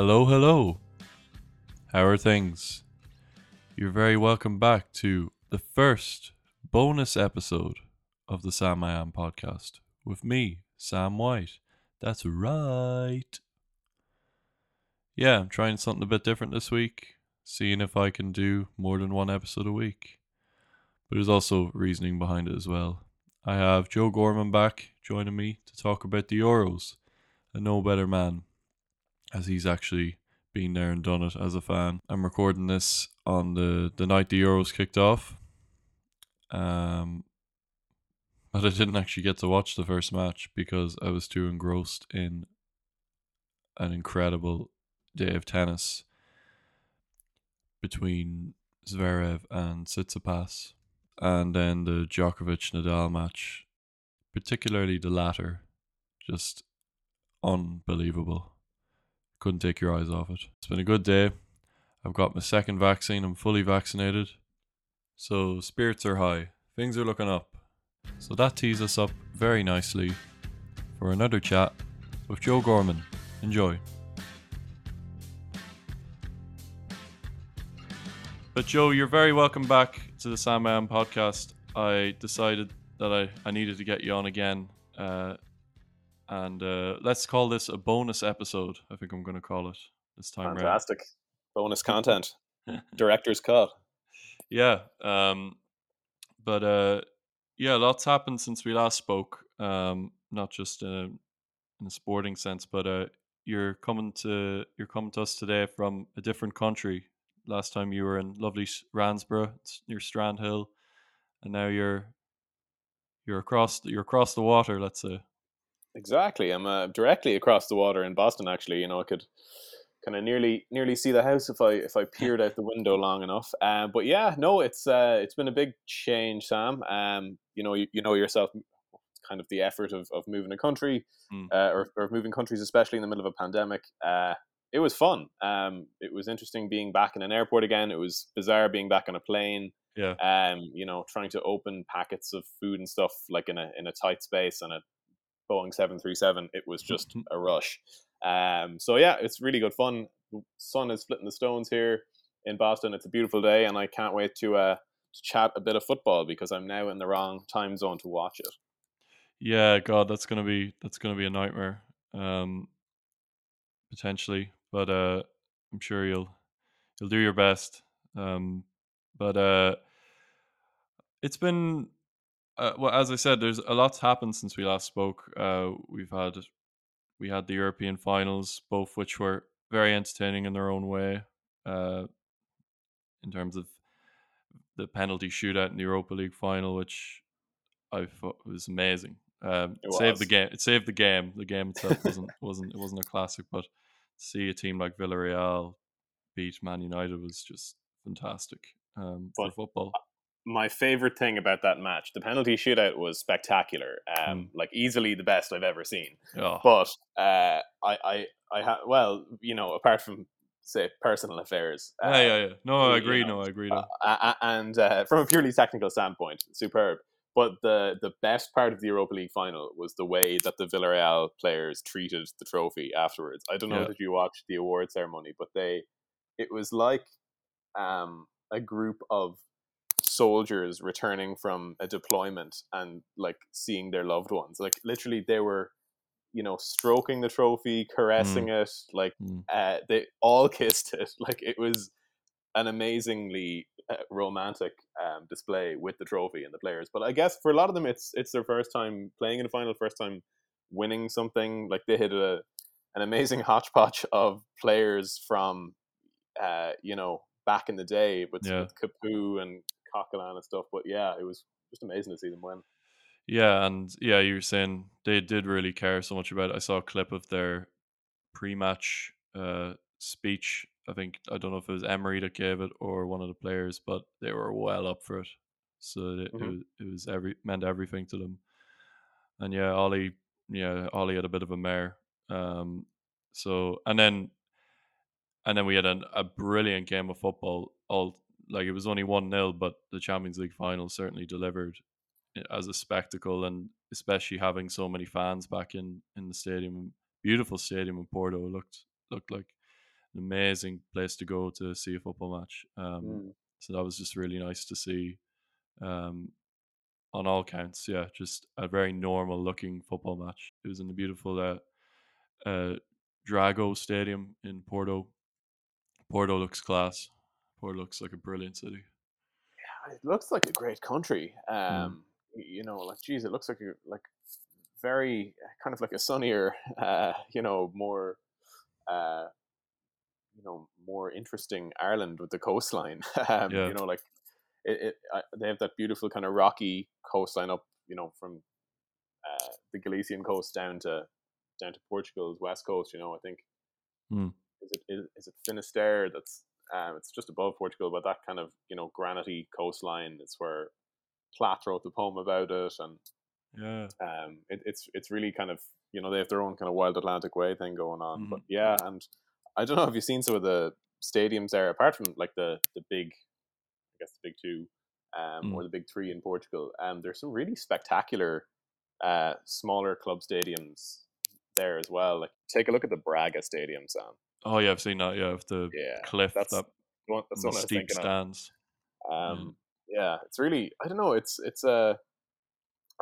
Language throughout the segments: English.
Hello, hello. How are things? You're very welcome back to the first bonus episode of the Sam I Am podcast with me, Sam White. That's right. Yeah, I'm trying something a bit different this week, seeing if I can do more than one episode a week. But there's also reasoning behind it as well. I have Joe Gorman back joining me to talk about the Euros. A no better man, as he's actually been there and done it as a fan. I'm recording this on the, the night the Euros kicked off. Um, but I didn't actually get to watch the first match because I was too engrossed in an incredible day of tennis between Zverev and Tsitsipas, and then the Djokovic Nadal match, particularly the latter, just unbelievable. Couldn't take your eyes off it. It's been a good day. I've got my second vaccine. I'm fully vaccinated. So spirits are high. Things are looking up. So that tees us up very nicely for another chat with Joe Gorman. Enjoy. But Joe, you're very welcome back to the I podcast. I decided that I, I needed to get you on again. Uh, and uh, let's call this a bonus episode. I think I'm going to call it this time. Fantastic. Bonus content. Director's cut. Yeah. Um, but uh, yeah, lots happened since we last spoke. Um, not just in a, in a sporting sense, but uh, you're coming to you're coming to us today from a different country. Last time you were in lovely Ransborough, near Strandhill, and now you're you're across you're across the water. Let's say. Exactly. I'm uh, directly across the water in Boston. Actually, you know, I could kind of nearly nearly see the house if I if I peered out the window long enough. Uh, but yeah, no, it's uh, it's been a big change, Sam. Um, you know, you, you know yourself, kind of the effort of, of moving a country, Mm. uh, or, or moving countries, especially in the middle of a pandemic. Uh, it was fun. Um, it was interesting being back in an airport again. It was bizarre being back on a plane. Yeah. Um, you know, trying to open packets of food and stuff like in a in a tight space and a Boeing seven three seven. It was just a rush. Um, so yeah, it's really good fun. The sun is splitting the stones here in Boston. It's a beautiful day, and I can't wait to uh to chat a bit of football because I'm now in the wrong time zone to watch it. Yeah, God, that's gonna be that's gonna be a nightmare. Um, potentially, but uh, I'm sure you'll you'll do your best. Um, but uh, it's been uh, well, as I said, there's a lot's happened since we last spoke. Uh, we've had we had the European finals, both which were very entertaining in their own way. Uh, in terms of the penalty shootout in the Europa League final, which I thought was amazing. Um, It saved the game. It saved the game. The game itself wasn't wasn't it wasn't a classic, but to see a team like Villarreal beat Man United was just fantastic um, for football. My favorite thing about that match, the penalty shootout, was spectacular. Um, like easily the best I've ever seen. Oh, But uh, I, I, I ha- well, you know, apart from say personal affairs, uh, yeah, yeah, yeah. No, I you agree. know, No, I agree. uh, Though. uh, and uh, from a purely technical standpoint, superb. But the the best part of the Europa League final was the way that the Villarreal players treated the trophy afterwards. I don't know Yeah. if you watched the award ceremony, but they it was like um, a group of soldiers returning from a deployment and like seeing their loved ones. Like literally, they were you know stroking the trophy, caressing it, like Mm. uh, they all kissed it. Like it was an amazingly uh, romantic um, display with the trophy and the players. But I guess for a lot of them, it's it's their first time playing in a final, first time winning something. Like they hit a an amazing hodgepodge of players from uh, you know back in the day with, Yeah. with Capoue and Coquelin and stuff. But yeah, it was just amazing to see them win. Yeah, and yeah, you were saying they did really care so much about it. I saw a clip of their pre-match uh, speech. I think I don't know if it was Emery that gave it or one of the players, but they were well up for it. So it, it, Mhm. was, it was every meant everything to them. And yeah, Ollie, yeah, Ollie had a bit of a mare. Um, so and then and then we had an, a brilliant game of football. All like it was only one 0 but the Champions League final certainly delivered as a spectacle, and especially having so many fans back in in the stadium. Beautiful stadium in Porto looked looked like. an amazing place to go to see a football match. Um, Mm. so that was just really nice to see. Um, on all counts, yeah, just a very normal looking football match. It was in the beautiful uh, uh, Dragão Stadium in Porto. Porto looks class. Porto looks like a brilliant city. Yeah, it looks like a great country. Mm. Um, y- you know, like geez, it looks like a, like very kind of like a sunnier, uh, you know, more, uh, you know, more interesting Ireland with the coastline. um, Yeah. You know, like it, it uh, they have that beautiful kind of rocky coastline up, you know, from uh, the Galician coast down to down to Portugal's west coast. You know, I think Hmm. is it is, is it Finisterre that's um, it's just above Portugal, but that kind of you know granity coastline. It's where Plath wrote the poem about it, and Yeah, um, it, it's it's really kind of you know they have their own kind of wild Atlantic way thing going on. Mhm. But yeah, and I don't know if you've seen some of the stadiums there, apart from like the the big, I guess the big two, um, or the big three in Portugal. Um, there's some really spectacular, uh, smaller club stadiums there as well. Like take a look at the Braga Stadium, Sam. Oh yeah, I've seen that. Yeah, with the Yeah, cliff that's that one- that's the the one steep of. stands. Um, yeah, it's really I don't know. It's it's a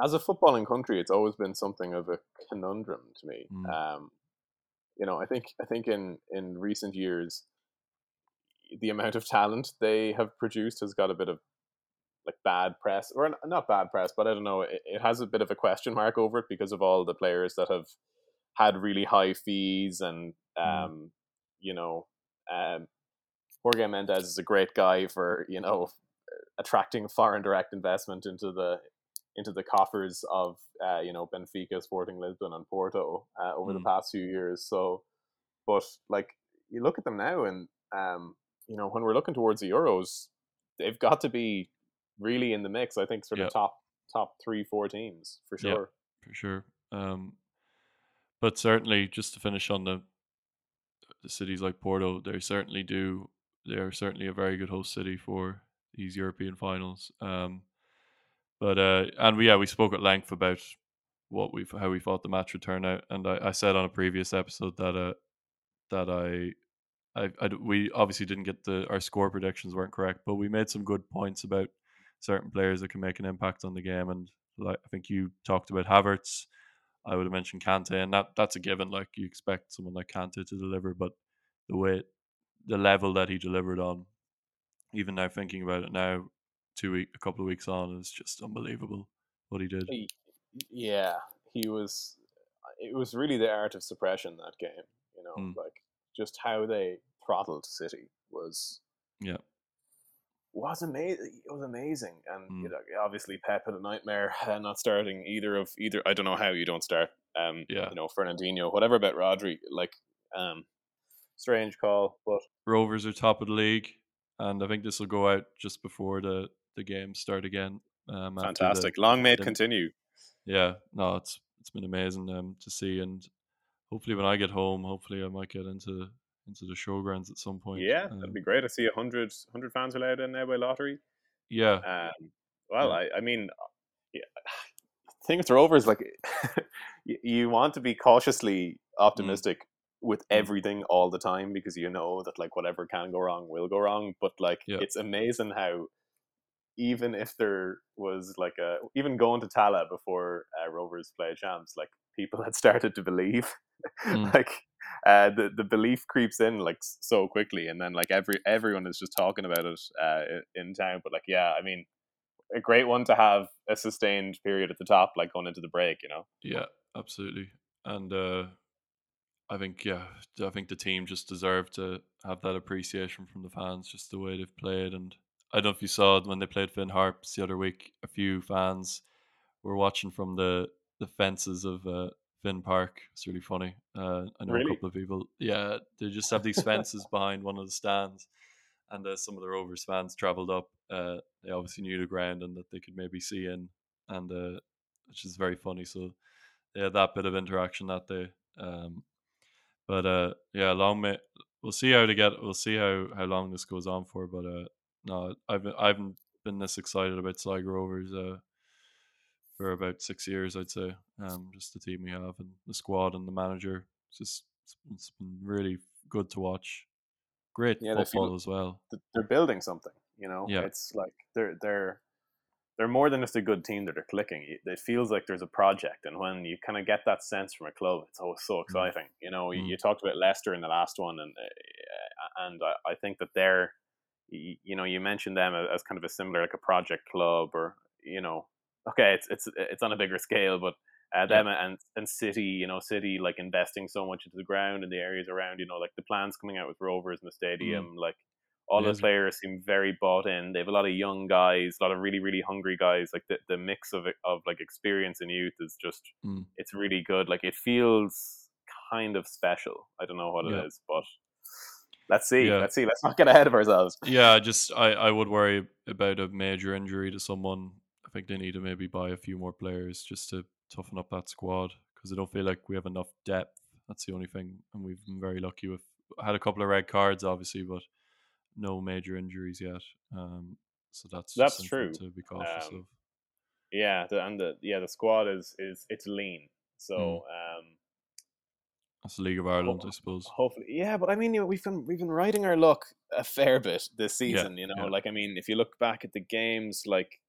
as a footballing country, it's always been something of a conundrum to me. Mm. Um, you know, I think I think in in recent years, the amount of talent they have produced has got a bit of like bad press, or not bad press, but I don't know. It, it has a bit of a question mark over it because of all the players that have had really high fees and Mm. You know, um, Jorge Mendes is a great guy for you know attracting foreign direct investment into the into the coffers of uh, you know Benfica, Sporting Lisbon, and Porto uh, over the Mm. past few years. So, but like you look at them now, and um, you know when we're looking towards the Euros, they've got to be really in the mix. I think sort of Yeah. top top three, four teams for Yeah. sure. for sure. Um, but certainly, just to finish on the the cities like Porto, they certainly do. They are certainly a very good host city for these European finals. Um, but uh, and we yeah we spoke at length about what we how we thought the match would turn out, and I, I said on a previous episode that uh that I. I, I we obviously didn't get the our score predictions weren't correct, but we made some good points about certain players that can make an impact on the game. And like I think you talked about Havertz, I would have mentioned Kante, and that that's a given. Like you expect someone like Kante to deliver, but the way the level that he delivered on, even now thinking about it now, two week a couple of weeks on, is just unbelievable what he did. Yeah, he was. It was really the art of suppression that game. You know, Mm. like just how they throttled City was Yeah, was amazing. It was amazing, and Mm. you know, obviously Pep had a nightmare uh, not starting either of either. I don't know how you don't start. Um, Yeah. you know, Fernandinho, whatever about Rodri, like, um, strange call, but Rovers are top of the league, and I think this will go out just before the the games start again. Um, after the- fantastic. Long may it continue. yeah, no, it's it's been amazing um, to see, and hopefully when I get home, hopefully I might get into into the showgrounds at some point. Yeah, Um, that'd be great to see a hundred hundred fans allowed in now by lottery. yeah, Um, well, Yeah. I, I mean, yeah, thing with the Rovers, like you, you want to be cautiously optimistic with Mm. everything all the time because you know that like whatever can go wrong will go wrong. But like, Yeah. it's amazing how even if there was like a even going to Tallaght before uh, Rovers play champs, like people had started to believe, Mm. like. Uh, the the belief creeps in like so quickly, and then like every everyone is just talking about it uh, in town. But like, yeah, I mean, a great one to have a sustained period at the top, like going into the break, you know. yeah, absolutely, and uh, I think yeah, I think the team just deserved to have that appreciation from the fans, just the way they've played, and I don't know if you saw when they played Finn Harps the other week. A few fans were watching from the the fences of uh, Finn Park. It's really funny. Uh, I know Really? a couple of people. Yeah, they just have these fences behind one of the stands, and uh, some of the Rovers fans travelled up. Uh, they obviously knew the ground and that they could maybe see in, and uh, which is very funny. So they had that bit of interaction that day. Um, but uh, yeah, long may we'll see how to get. We'll see how how long this goes on for. But uh, no, I've I haven't been this excited about Sligo Rovers uh, for about six years. I'd say. Um, just the team we have and the squad and the manager. It's just it's, it's been really good to watch. great Yeah, football feel- as well. th- they're building something. You know, Yeah. it's like they're they're they're more than just a good team that they're clicking. It- feels like there's a project, and when you kind of get that sense from a club, it's always so exciting. You know, you, Mm. you talked about Leicester in the last one, and uh, and I, I think that they're you know you mentioned them as kind of a similar like a project club, or you know, okay, it's it's it's on a bigger scale, but. Uh, them and and City, you know, City like investing so much into the ground and the areas around, you know, like the plans coming out with Rovers in the stadium, like all It the players seem very bought in. They have a lot of young guys, a lot of really, really hungry guys. Like the, the mix of of like experience and youth is just Mm. it's really good. Like it feels kind of special. I don't know what Yeah. it is, but let's see. Yeah. Let's see. Let's not get ahead of ourselves. Yeah, I just I, I would worry about a major injury to someone. Think they need to maybe buy a few more players just to toughen up that squad because I don't feel like we have enough depth. That's the only thing, and we've been very lucky with had a couple of red cards, obviously, but no major injuries yet. Um, so that's That's true. to be cautious Um, of. Yeah, the, and the yeah the squad is is it's lean. So Mm. um, That's the League of Ireland, I suppose. hopefully yeah but i mean you know, we've been we've been riding our luck a fair bit this Yeah, season you know yeah. like i mean if you look back at the games like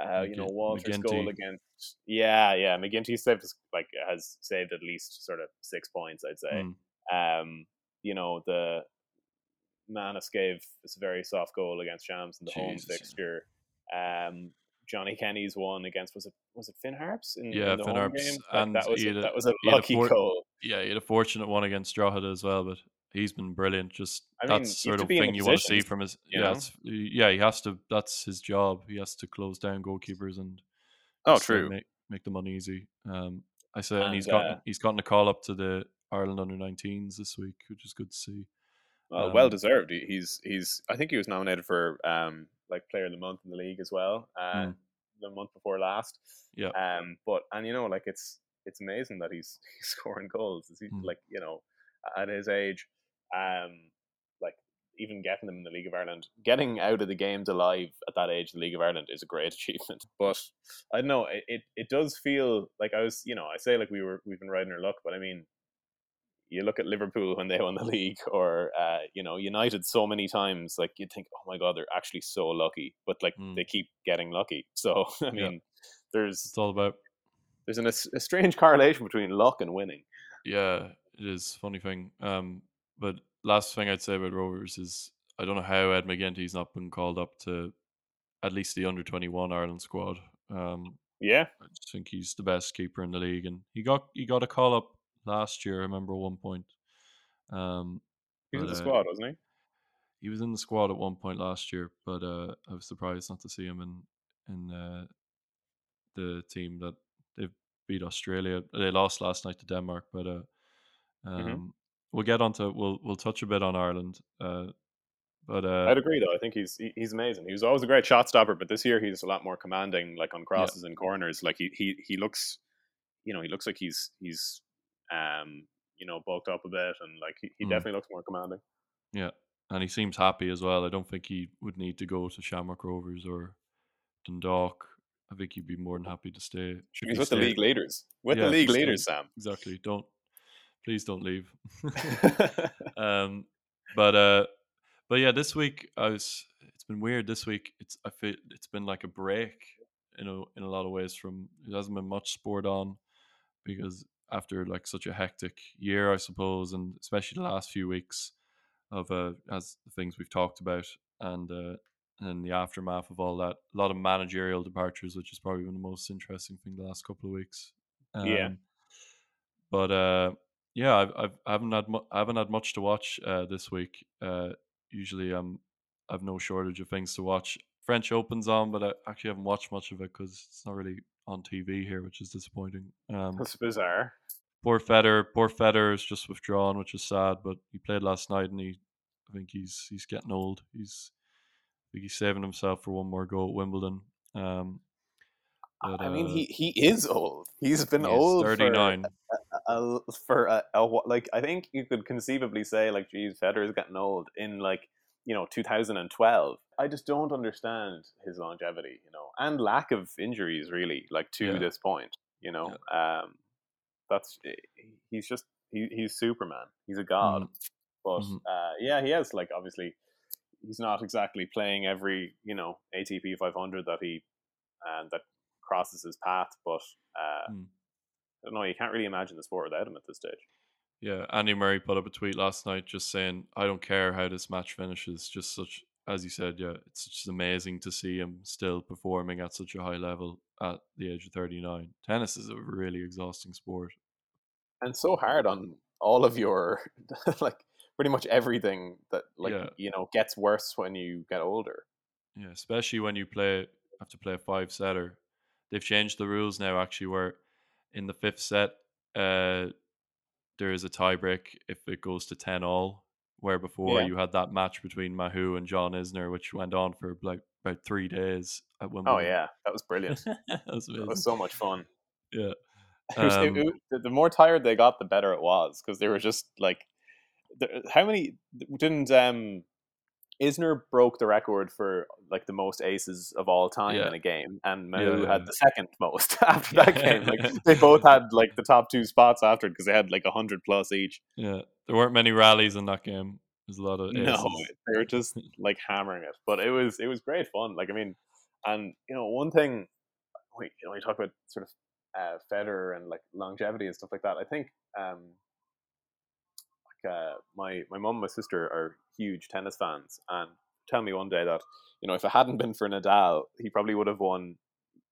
uh, you know Walter's goal against yeah yeah McGinty saved like has saved at least sort of six points I'd say. Mm, um you know the Manus gave this very soft goal against Shams in the home Jesus, yeah. fixture. Um Johnny Kenny's one against was it was it Finn Harps in, Yeah, in the Finn home Harps, game? Like, and that was a, a- that was a had a lucky four- goal. Yeah, he had a fortunate one against Drogheda as well, but he's been brilliant. Just I mean, that's sort of be in a thing you want to see from his. Yeah, yeah, he has to. That's his job. He has to close down goalkeepers and oh uh, true make make them uneasy. Um, I said, and, he's And, gotten uh, he's gotten a call up to the Ireland under 19s this week, which is good to see. Well, Um, well deserved. He- He's he's. I think he was nominated for um like Player of the Month in the league as well. Uh, Mm. the month before last. Yeah. Um. But and you know like it's it's amazing that he's he's scoring goals. Is he Mm. like you know at his age, um, like even getting them in the League of Ireland, getting out of the games alive at that age, the League of Ireland is a great achievement. But I don't know. It, it it does feel like I was you know I say like we were we've been riding our luck, but I mean you look at Liverpool when they won the league, or uh, you know United so many times, like you think, oh my god, they're actually so lucky, but like Mm. they keep getting lucky. So I mean, there's It's all about there's an, a strange correlation between luck and winning. Yeah, it is. Funny thing. Um, but last thing I'd say about Rovers is I don't know how Ed McGinty's not been called up to at least the under twenty one Ireland squad. Um, Yeah, I think he's the best keeper in the league, and he got he got a call up last year. I remember one point. Um, he was in the uh, squad, wasn't he? he was in the squad at one point last year, but uh, I was surprised not to see him in in uh, the team that they beat Australia. They lost last night to Denmark, but uh, um, Mhm. We'll get onto we'll we'll touch a bit on Ireland. Uh, but uh, I'd agree, though. I think he's he, he's amazing. He was always a great shot stopper, but this year he's a lot more commanding, like on crosses and corners. Like he he he looks, you know, he looks like he's he's um you know bulked up a bit, and like he, he Mm. definitely looks more commanding. yeah, and he seems happy as well. I don't think he would need to go to Shamrock Rovers or Dundalk. I think he'd be more than happy to stay. He's he with the league leaders. With Yeah, the league leaders, Sam. Exactly. Don't please don't leave. um, but uh, but yeah, this week I was. It's been weird. This week it's I feel it's been like a break, you know, in a lot of ways. From it hasn't been much sport on because after like such a hectic year, I suppose, and especially the last few weeks of uh, as the things we've talked about, and uh, and the aftermath of all that, a lot of managerial departures, which has probably been the most interesting thing the last couple of weeks. Yeah. Um, but uh, yeah, I've, I've I haven't had mu- I haven't had much to watch uh, this week. Uh, usually, I'm I've no shortage of things to watch. French Open's on, but I actually haven't watched much of it because it's not really on TV here, which is disappointing. Um, That's bizarre. poor Federer, poor Federer is just withdrawn, which is sad. But he played last night, and he, I think he's he's getting old. He's, I think he's saving himself for one more go at Wimbledon. Um, but, I mean, uh, he he is old. He's been he old thirty nine. for a, for a, a like. I think you could conceivably say like, "Geez, Federer's getting old." In like you know 2012. I just don't understand his longevity, you know, and lack of injuries really. Like to Yeah. this point, you know, um, that's he's just he, he's Superman. He's a god. Mm. But Mhm. uh, yeah, he has like obviously he's not exactly playing every you know ATP 500 that he and that crosses his path. But uh, Mm. I don't know. You can't really imagine the sport without him at this stage. Yeah, Andy Murray put up a tweet last night just saying, "I don't care how this match finishes." Just such, as you said, yeah, it's just amazing to see him still performing at such a high level at the age of thirty nine. Tennis is a really exhausting sport. and so hard on all of your like pretty much everything that like Yeah. you know gets worse when you get older. Yeah, especially when you play have to play a five setter. They've changed the rules now actually where in the fifth set uh there is a tiebreak if it goes to ten all. Where before Yeah. you had that match between Mahut and John Isner, which went on for like about three days at Oh Wimbledon. yeah, that was brilliant. that was amazing. was so much fun. Yeah. Was- it- Um, it- the- the more tired they got, the better it was because they were just like, how many didn't um, Isner broke the record for like the most aces of all time Yeah. in a game, and Yeah, Mahut yeah, had yeah. the second most after that game. Like they both had like the top two spots after it because they had like hundred plus each. yeah. There weren't many rallies in that game. There's a lot of No, they were just like hammering it, but it was it was great fun. Like I mean, and you know one thing, we you know we talk about sort of uh, Federer and like longevity and stuff like that. I think um, uh, my my mum and my sister are huge tennis fans, and tell me one day that you know if it hadn't been for Nadal, he probably would have won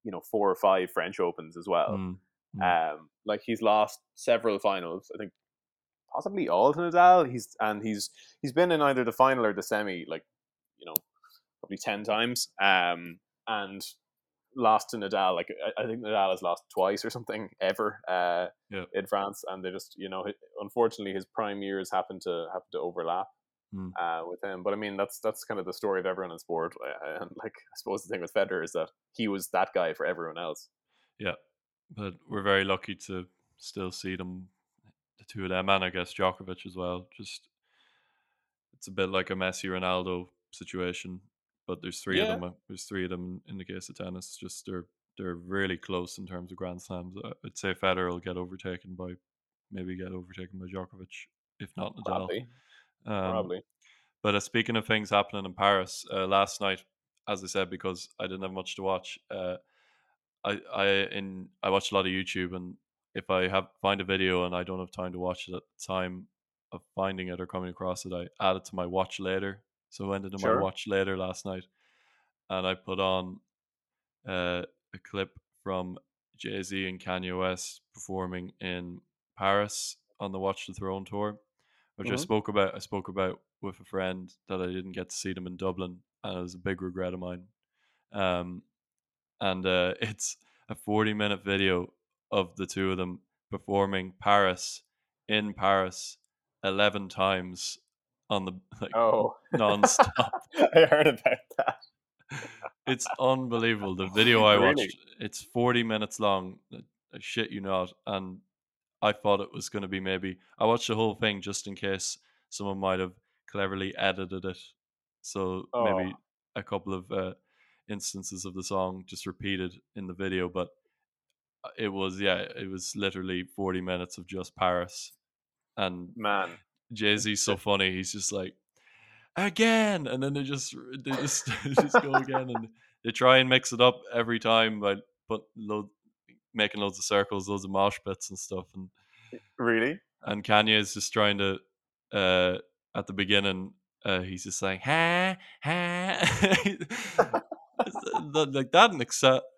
you know four or five French Opens as well. Mm, mm. Um, like he's lost several finals. I think possibly all to Nadal. He's and he's he's been in either the final or the semi, like you know, probably ten times. Um, and lost to Nadal. Like I, I think Nadal has lost twice or something ever. Uh, Yeah. in France, and they just you know, unfortunately, his prime years happen to happen to overlap. Mm. Uh, with him, but I mean that's that's kind of the story of everyone in sport, uh, and like I suppose the thing with Federer is that he was that guy for everyone else. Yeah, but we're very lucky to still see them, the two of them, and I guess Djokovic as well. Just it's a bit like a Messi Ronaldo situation, but there's three Yeah. of them. uh, There's three of them in the case of tennis. Just they're they're really close in terms of Grand Slams. I'd say Federer will get overtaken by maybe get overtaken by Djokovic, if not Nadal. Probably, Um, probably. but uh, speaking of things happening in Paris, uh, last night, as I said, because I didn't have much to watch, uh, I I in I watch a lot of YouTube, and if I have find a video and I don't have time to watch it at the time of finding it or coming across it, I add it to my watch later. So I went into Sure. my watch later last night, and I put on uh, a clip from Jay Z and Kanye West performing in Paris on the Watch the Throne tour, which I Mhm. spoke about. I spoke about with a friend that I didn't get to see them in Dublin, and it was a big regret of mine. Um, and uh, it's a forty-minute video of the two of them performing Paris in Paris eleven times on the like Oh, non-stop. I heard about that. it's unbelievable. The video I Really? watched, it's 40 minutes long. I I shit you not. And I thought it was going to be maybe, I watched the whole thing just in case someone might have cleverly edited it. So maybe Oh. a couple of uh, instances of the song just repeated in the video. But uh, it was, yeah, it was literally 40 minutes of just Paris. And Man, Jay Z's so funny. He's just like again, and then they just they just they just go again, and they try and mix it up every time by put load making loads of circles, loads of mosh pits and stuff, and really? and Kanye is just trying to uh at the beginning. Uh, he's just saying ha ha like that in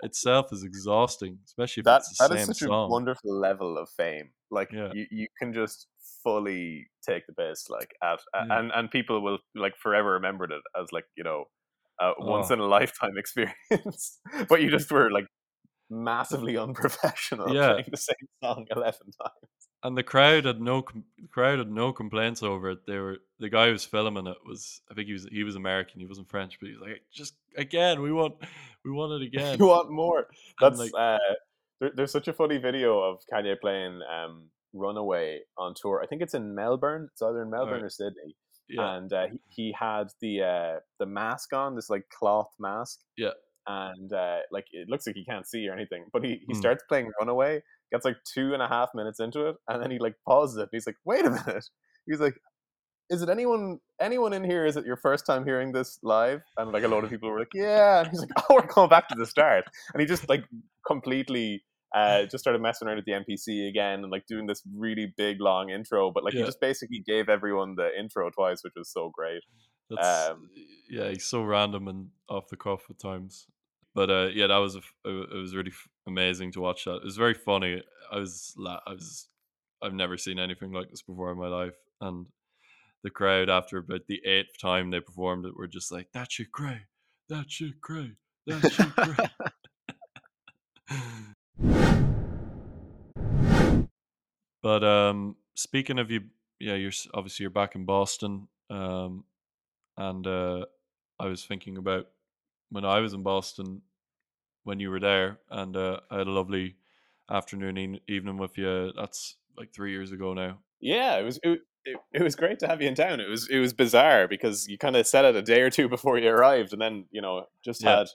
itself is exhausting, especially if That it's the that is same such song. a wonderful level of fame. Like Yeah. you, you can just fully take the piss, like at Yeah. and and people will like forever remember it as like you know a once Oh. in a lifetime experience. but you just were like massively unprofessional Yeah. playing the same song eleven times. and the crowd had no the crowd had no complaints over it. They were the guy who was filming it was I think he was he was American. He wasn't French, but he was like, just again, we want we want it again. you want more? That's like, uh, there, there's such a funny video of Kanye playing um, "Runaway" on tour. I think it's in Melbourne. It's either in Melbourne Right. or Sydney. yeah, and uh, he, he had the uh, the mask on, this like cloth mask. Yeah. And uh, like it looks like he can't see or anything, but he, he Hmm. starts playing Runaway, gets like two and a half minutes into it, and then he like pauses it. He's like, "Wait a minute!" He's like, is it anyone anyone in here? Is it your first time hearing this live? And like a lot of people were like, yeah. And he's like, oh, we're going back to the start. And he just like completely uh, just started messing around with the MPC again and like doing this really big long intro. But like Yeah. he just basically gave everyone the intro twice, which was so great. That's, Um, yeah, he's so random and off the cuff at times. But uh, yeah, that was a it it was really f- amazing to watch that. It was very funny. I was la- I was I've never seen anything like this before in my life, and the crowd after about the eighth time they performed it were just like that shit great, that shit great, that shit great. But um, speaking of you, yeah, you're obviously you're back in Boston, um, and uh, I was thinking about when I was in Boston when you were there, and uh, I had a lovely afternoon e- evening with you. That's like three years ago now. Yeah, it was it, it, it was great to have you in town. It was it was bizarre because you kind of said it a day or two before you arrived, and then you know just Yeah. had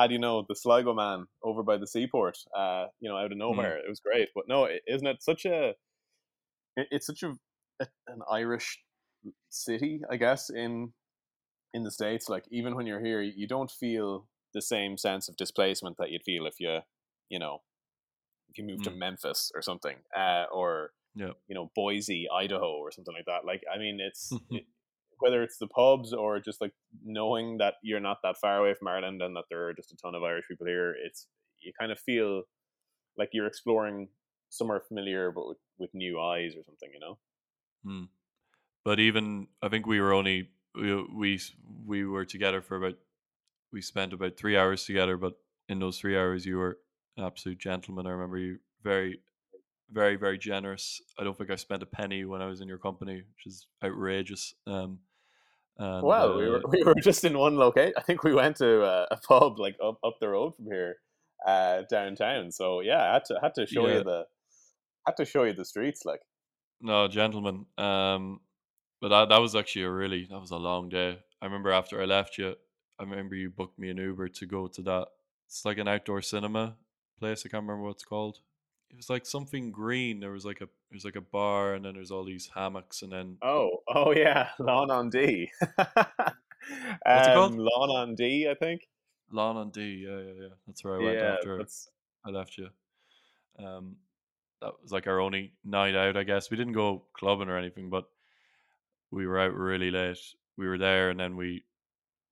had you know the Sligo man over by the seaport, uh, you know, out of Mm. nowhere. It was great, but no, is isn't it such a it's such a, a an Irish city, I guess in in the states. Like even when you're here, you don't feel the same sense of displacement that you'd feel if you you know if you moved to Mm. Memphis or something, uh, or Yeah. you know Boise, Idaho, or something like that. Like I mean, it's it, whether it's the pubs or just like knowing that you're not that far away from Ireland and that there are just a ton of Irish people here. It's you kind of feel like you're exploring somewhere familiar, but with, with new eyes or something. You know? Hmm. But even I think we were only we we we were together for about we spent about three hours together. But in those three hours, you were an absolute gentleman. I remember you very very very generous. I don't think I spent a penny when I was in your company, which is outrageous. Um, and, well, we were uh, we were just in one location. I think we went to a, a pub like up up the road from here, uh, downtown. So yeah, I had to had to show Yeah. you the had to show you the streets. Like No, gentlemen. Um, but that that was actually a really that was a long day. I remember after I left you, I remember you booked me an Uber to go to that. It's like an outdoor cinema place. I can't remember what it's called. It was like something green. There was like a there's like a bar, and then there's all these hammocks, and then oh oh yeah, Lawn on D. What's it called? Um, Lawn on D, I think. lawn on D. Yeah, yeah, yeah. That's where I went yeah, after that's I left you. Um, that was like our only night out, I guess. We didn't go clubbing or anything, but we were out really late. We were there, and then we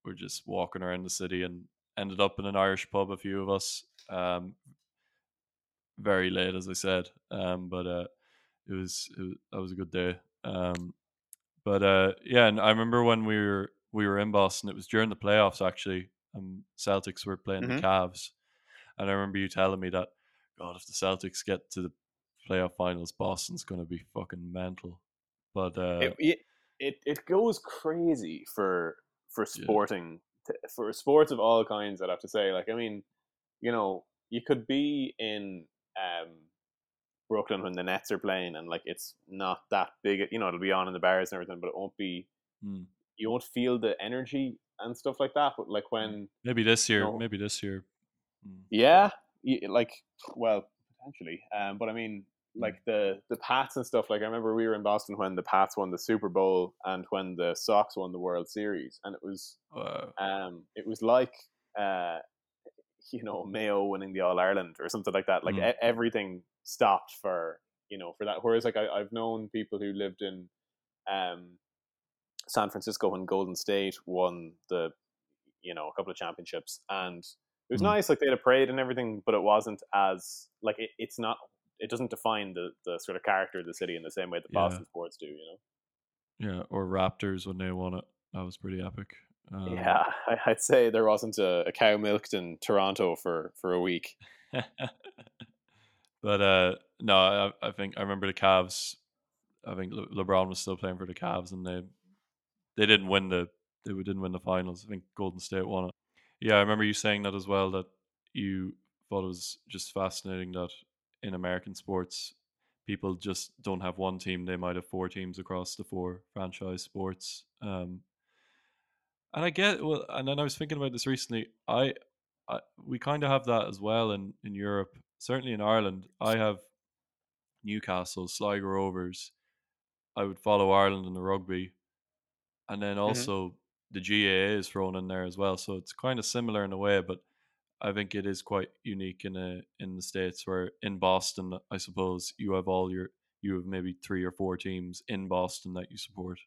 were just walking around the city and ended up in an Irish pub. A few of us, um, very late, as I said. Um, but uh, it was, it was that was a good day. Um, but uh, yeah, and I remember when we were we were in Boston. It was during the playoffs actually. Um, Celtics were playing Mhm. the Cavs, and I remember you telling me that God, if the Celtics get to the playoff finals, Boston's going to be fucking mental. But uh, it, it it it goes crazy for for sporting t- for sports of all kinds. I'd have to say, like, I mean, you know, you could be in um, Brooklyn when the Nets are playing, and like it's not that big. You know, it'll be on in the bars and everything, but it won't be. hmm, You won't feel the energy and stuff like that. But like when maybe this year, No. maybe this year. Hmm. Yeah, like well, potentially. Um, but I mean, like the the Pats and stuff. Like I remember we were in Boston when the Pats won the Super Bowl and when the Sox won the World Series, and it was Wow. um, it was like uh, you know Mayo winning the All Ireland or something like that. Like Mm. e- everything stopped for you know for that. Whereas like I, I've known people who lived in um, San Francisco when Golden State won the you know a couple of championships, and it was Mm. nice. Like they had a parade and everything, but it wasn't as like it, it's not. It doesn't define the, the sort of character of the city in the same way that Yeah. Boston sports do. You know. Yeah, or Raptors when they won it. That was pretty epic. Um, yeah, I'd say there wasn't a, a cow milked in Toronto for for a week. but uh, no, I, I think I remember the Cavs. I think Le- LeBron was still playing for the Cavs, and they they didn't win the they didn't win the finals. I think Golden State won it. Yeah, I remember you saying that as well. That you thought it was just fascinating that in American sports, people just don't have one team; they might have four teams across the four franchise sports. Um, and I get well, and then I was thinking about this recently. I, I we kind of have that as well in in Europe. Certainly in Ireland, I have Newcastle, Sligo Rovers. I would follow Ireland in the rugby, and then Mhm. also the GAA is thrown in there as well. So it's kind of similar in a way, but I think it is quite unique in a in the states where in Boston, I suppose you have all your you have maybe three or four teams in Boston that you support.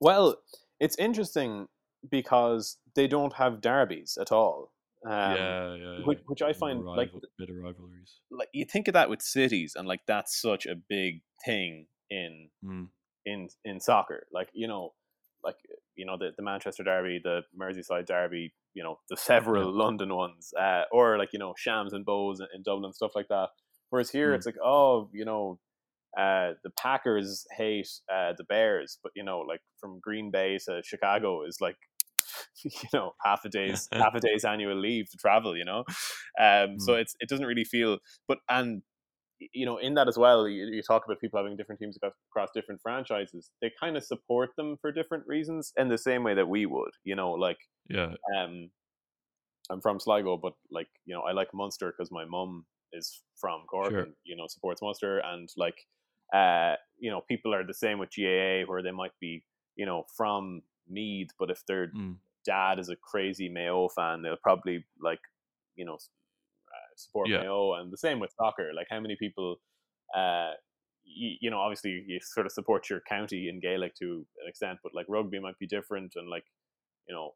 Well, it's interesting because they don't have derbies at all. Um, yeah, yeah, which, yeah. which I No find like rival, bit of rivalries. like you think of that with cities and like that's such a big thing in Mm. in in soccer. Like you know, like you know the, the Manchester Derby, the Merseyside Derby, you know the several Yeah. London ones, uh, or like you know Shams and Bohs in, in Dublin, stuff like that. Whereas here Mm. it's like oh you know. Uh, the Packers hate uh, the Bears, but you know, like from Green Bay to Chicago is like, you know, half a day's half a day's annual leave to travel. You know, um, so Mm. it's it doesn't really feel. But and you know, in that as well, you, you talk about people having different teams across, across different franchises. They kind of support them for different reasons, in the same way that we would. You know, like Yeah, um, I'm from Sligo, but like you know, I like Munster because my mum is from Cork Sure. and you know supports Munster, and like uh, you know, people are the same with GAA, where they might be you know from Meath, but if their mm. dad is a crazy Mayo fan, they'll probably like you know uh, support Yeah. Mayo, and the same with soccer. Like how many people. Uh, you, you know, obviously, you sort of support your county in Gaelic to an extent, but like rugby might be different, and like, you know,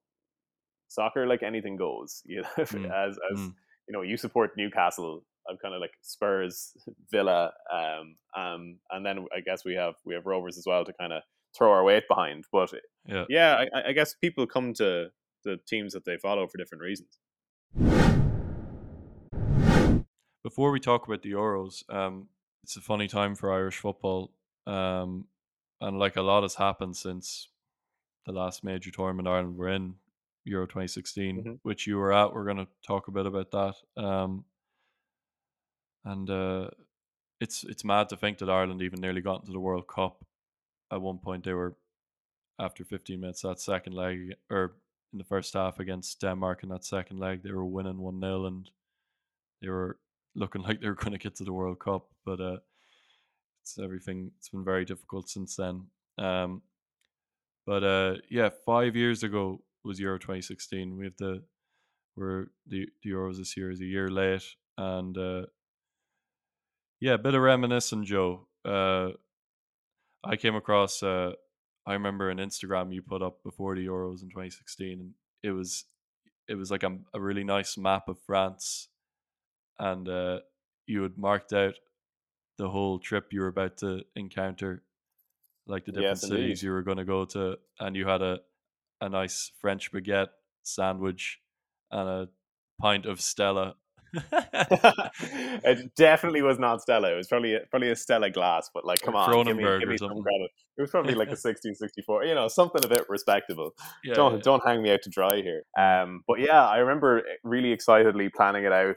soccer like anything goes. You know, Mm, as as mm. you know, you support Newcastle. I'm kind of like Spurs, Villa, um, um, and then I guess we have we have Rovers as well to kind of throw our weight behind. But yeah. yeah, I- I, guess people come to the teams that they follow for different reasons. Before we talk about the Euros, um, it's a funny time for Irish football, um, and like a lot has happened since the last major tournament Ireland were in, Euro 2016, Mhm. which you were at. We're going to talk a bit about that, um, and uh, it's it's mad to think that Ireland even nearly got into the World Cup. At one point, they were after 15 minutes that second leg, or in the first half against Denmark in that second leg, they were winning one 0 and they were looking like they were going to get to the World Cup, but uh, it's everything. It's been very difficult since then. Um, but uh, yeah, five years ago was Euro 2016. We have the we're the the Euros this year is a year late, and uh, yeah, a bit of reminiscing, Joe. Uh, I came across. Uh, I remember an Instagram you put up before the Euros in 2016, and it was it was like a, a really nice map of France, and uh, you had marked out the whole trip you were about to encounter, like the different Yes, cities you were going to go to, and you had a a nice French baguette sandwich and a pint of Stella. It definitely was not Stella. It was probably a, probably a Stella glass, but like, Or come on, give me, give me some credit. It was probably like a 1664, you know, something a bit respectable. yeah, don't yeah. don't hang me out to dry here. Um, but yeah, I remember really excitedly planning it out.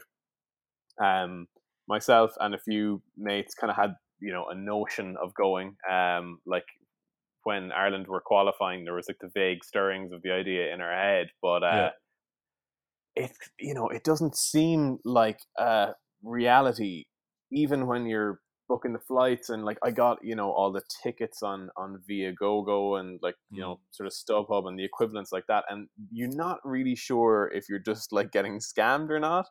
Um, myself and a few mates kind of had you know a notion of going. Um, like when Ireland were qualifying, there was like the vague stirrings of the idea in our head, but uh, Yeah. It you know it doesn't seem like a reality even when you're booking the flights and like I got you know all the tickets on on Viagogo and like you know sort of StubHub and the equivalents like that and you're not really sure if you're just like getting scammed or not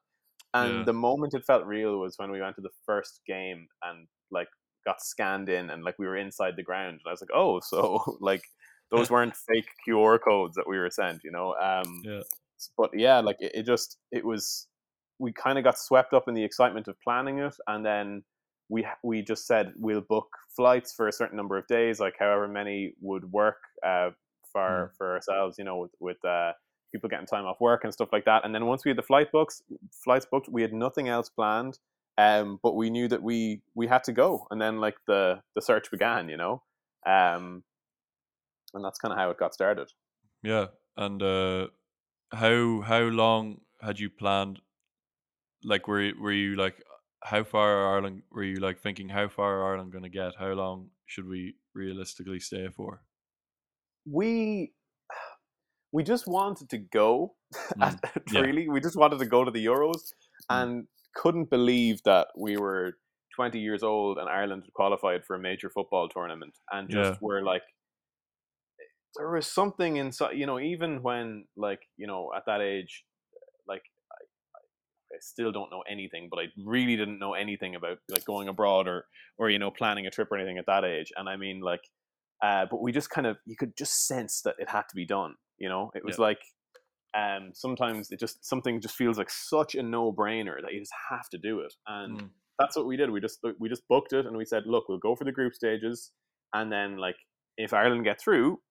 and Yeah. the moment it felt real was when we went to the first game and like got scanned in and like we were inside the ground and I was like oh so like those weren't fake QR codes that we were sent you know um Yeah. But yeah, like it, it just it was we kind of got swept up in the excitement of planning it, and then we we just said we'll book flights for a certain number of days, like however many would work uh, for for ourselves, you know, with with uh, people getting time off work and stuff like that. And then once we had the flight books, flights booked, we had nothing else planned. Um, but we knew that we we had to go, and then like the the search began, you know, um, and that's kind of how it got started. Yeah, and uh, how how long had you planned? Like, were you, were you like, how far Ireland? Were you like thinking, how far are Ireland going to get? How long should we realistically stay for? we we just wanted to go Mm, yeah. really we just wanted to go to the euros Mm. and couldn't believe that we were 20 years old and ireland had qualified for a major football tournament and just Yeah. were like there was something inside, you know, even when like you know at that age, like I, I still don't know anything, but I really didn't know anything about like going abroad or or you know planning a trip or anything at that age. And I mean like, uh, but we just kind of you could just sense that it had to be done. You know, it was Yeah. like um sometimes it just something just feels like such a no brainer that you just have to do it and Mm. that's what we did we just we just booked it and we said look we'll go for the group stages and then like if ireland get through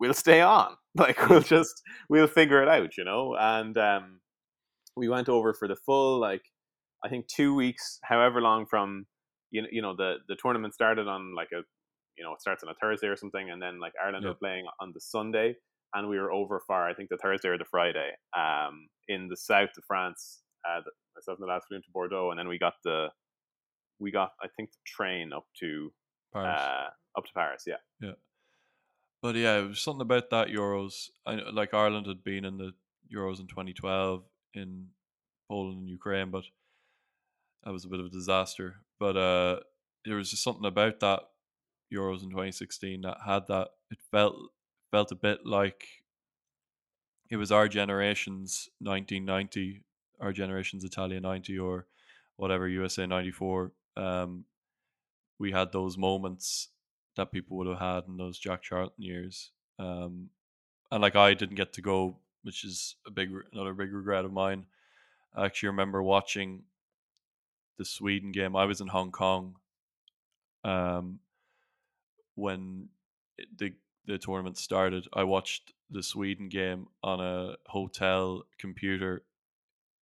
we'll stay on like we'll just we'll figure it out you know and um we went over for the full like i think two weeks however long from you know, you know the the tournament started on like a you know it starts on a thursday or something and then like ireland Yeah. are playing on the sunday and we were over for I think the Thursday or the Friday um, in the south of France. Uh, myself and the lads flew into Bordeaux, and then we got the we got I think the train up to Paris. uh, up to Paris. Yeah. Yeah, But yeah, it was something about that Euros. I like Ireland had been in the Euros in 2012 in Poland and Ukraine, but that was a bit of a disaster. But uh, there was just something about that Euros in 2016 that had that. It felt felt a bit like it was our generation's 1990, our generation's Italia 90, or whatever USA 94. Um, we had those moments that people would have had in those Jack Charlton years. Um, and like I didn't get to go, which is a big another big regret of mine. I actually remember watching the Sweden game. I was in Hong Kong um, when the the tournament started. I watched the Sweden game on a hotel computer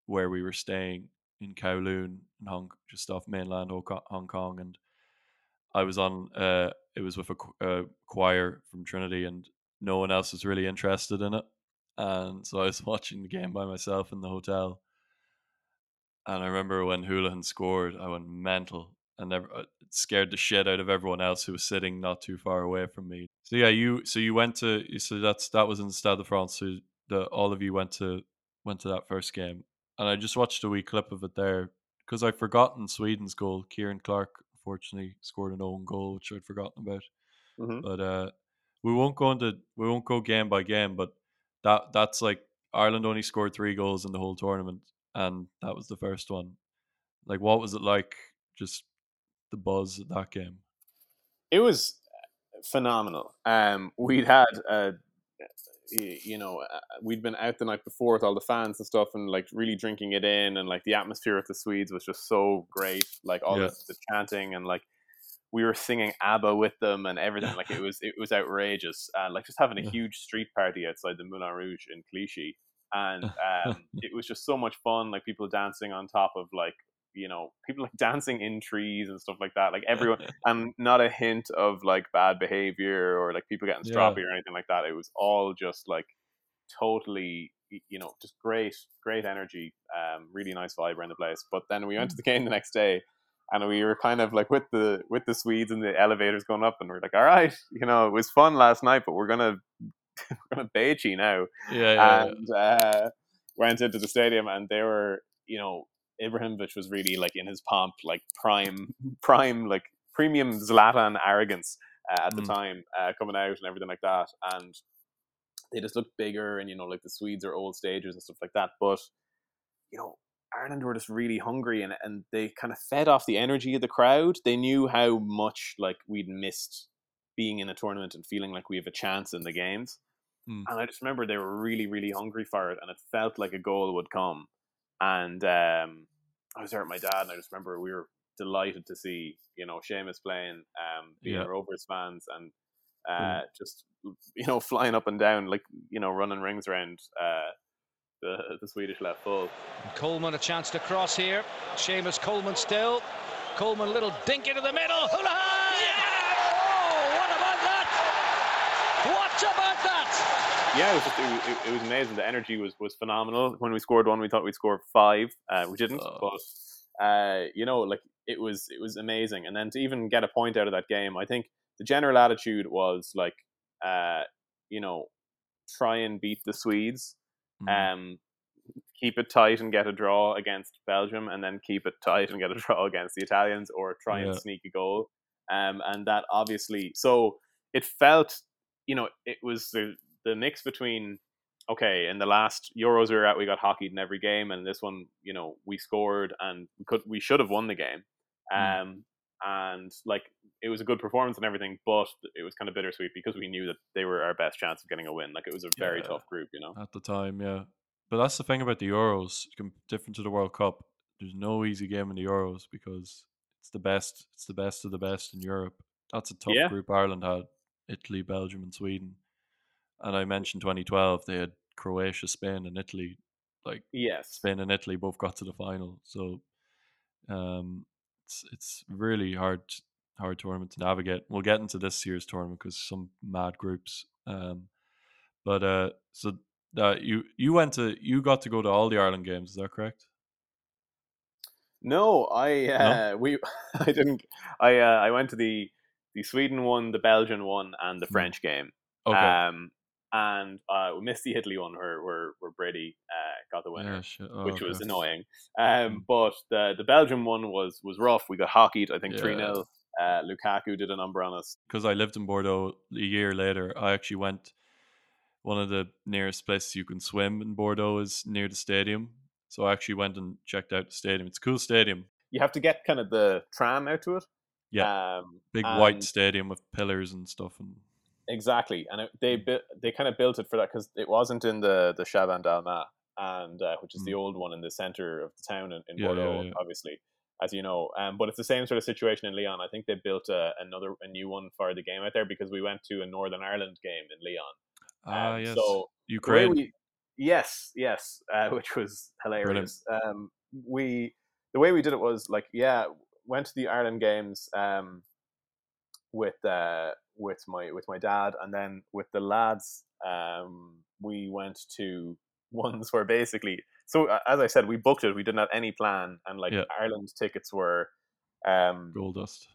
where we were staying in Kowloon, in Hong, just off mainland Hong Kong- and I was on. Uh, it was with a, a choir from Trinity, and no one else was really interested in it, and so I was watching the game by myself in the hotel. And I remember when Hoolahan scored, I went mental, and uh, scared the shit out of everyone else who was sitting not too far away from me. So yeah, you so you went to so that's that was in the Stade de France. So the all of you went to went to that first game, and I just watched a wee clip of it there because I'd forgotten Sweden's goal. Ciaran Clark unfortunately scored an own goal, which I'd forgotten about. Mhm. But uh, we won't go into we won't go game by game, but that that's like Ireland only scored three goals in the whole tournament, and that was the first one. Like, what was it like? Just the buzz at that game. it was phenomenal. Um, we'd had uh, y- you know uh, we'd been out the night before with all the fans and stuff, and like really drinking it in, and like the atmosphere of the Swedes was just so great. Like all Yeah. the, the chanting and like we were singing ABBA with them and everything. Like it was it was outrageous. Uh, like just having a huge street party outside the Moulin Rouge in Clichy, and um, it was just so much fun. Like people dancing on top of like you know people like dancing in trees and stuff like that. Like everyone and not a hint of like bad behavior or like people getting Yeah. stroppy or anything like that. It was all just like totally, you know, just great, great energy, um, really nice vibe around the place. But then we went to the game the next day, and we were kind of like with the with the Swedes and the elevators going up, and we are like, all right, you know, it was fun last night, but we're gonna we're gonna beat you now yeah, yeah, yeah. and uh, went into the stadium and they were you know Ibrahimovic was really like in his pomp like prime prime like premium Zlatan arrogance uh, at the Mm. time uh, coming out and everything like that and they just looked bigger and you know like the Swedes are old stagers and stuff like that but you know Ireland were just really hungry and, and they kind of fed off the energy of the crowd they knew how much like we'd missed being in a tournament and feeling like we have a chance in the games Mm. and I just remember they were really, really hungry for it, and it felt like a goal would come. And um, I was there with my dad, and I just remember we were delighted to see, you know, Seamus playing, um, being Yeah. Rovers fans, and uh, Brilliant. just you know flying up and down, like you know, running rings around uh, the the Swedish left full. Coleman a chance to cross here. Seamus Coleman still. Coleman little dink into the middle. Hoolahan! Oh, what about that? What about that? Yeah, it was, just, it, it, it was amazing. The energy was was phenomenal. When we scored one, we thought we'd score five. Uh, we didn't, Oh. but uh, you know, like it was it was amazing. And then to even get a point out of that game, I think the general attitude was like, uh, you know, try and beat the Swedes. Mm. Um, keep it tight and get a draw against Belgium, and then keep it tight and get a draw against the Italians, or try and sneak a goal. Um, and that obviously, so it felt you know, it was the the mix between okay, in the last Euros we were at, we got hockeyed in every game, and this one, you know, we scored and we could we should have won the game, Mm. um, and like it was a good performance and everything, but it was kind of bittersweet because we knew that they were our best chance of getting a win. Like it was a very Yeah. tough group, you know. at the time, yeah. But that's the thing about the Euros, different to the World Cup. There's no easy game in the Euros because it's the best. It's the best of the best in Europe. That's a tough Yeah. group. Ireland had Italy, Belgium, and Sweden. And I mentioned 2012. They had Croatia, Spain, and Italy. Like Yes, Spain and Italy both got to the final. So um, it's it's really hard hard tournament to navigate. We'll get into this year's tournament because some mad groups. Um, but uh, so that you you went to you got to go to all the Ireland games. Is that correct? No, I uh, we I didn't. I uh, I went to the the Sweden one, the Belgian one, and the Mm. French game. Okay. Um, and uh, we missed the Italy one where where, where Brady uh, got the winner, yeah. Oh, which was annoying. Um, Mm. but the the Belgian one was was rough. We got hockeyed. I think Yeah. three 0 uh, Lukaku did a number on us. because I lived in Bordeaux a year later, I actually went. One of the nearest places you can swim in Bordeaux is near the stadium. So I actually went and checked out the stadium. It's a cool stadium. You have to get kind of the tram out to it. Yeah. Um, Big white stadium with pillars and stuff. And Exactly, and it, they Mm. built they kind of built it for that because it wasn't in the the Chaban-Delmas, and uh, which is the Mm. old one in the center of the town in, in Yeah, yeah, Bordeaux, yeah. obviously, as you know. Um, but it's the same sort of situation in Lyon. I think they built a, another a new one for the game out there because we went to a Northern Ireland game in Lyon. ah, Um, yes, So Ukraine. we, yes, yes, uh, which was hilarious. Um, we the way we did it was like, yeah, went to the Ireland games um, with uh, with my with my dad, and then with the lads, um, we went to ones where basically. So as I said, we booked it. We didn't have any plan, and like Yeah. Ireland tickets were. Um, Gold dust.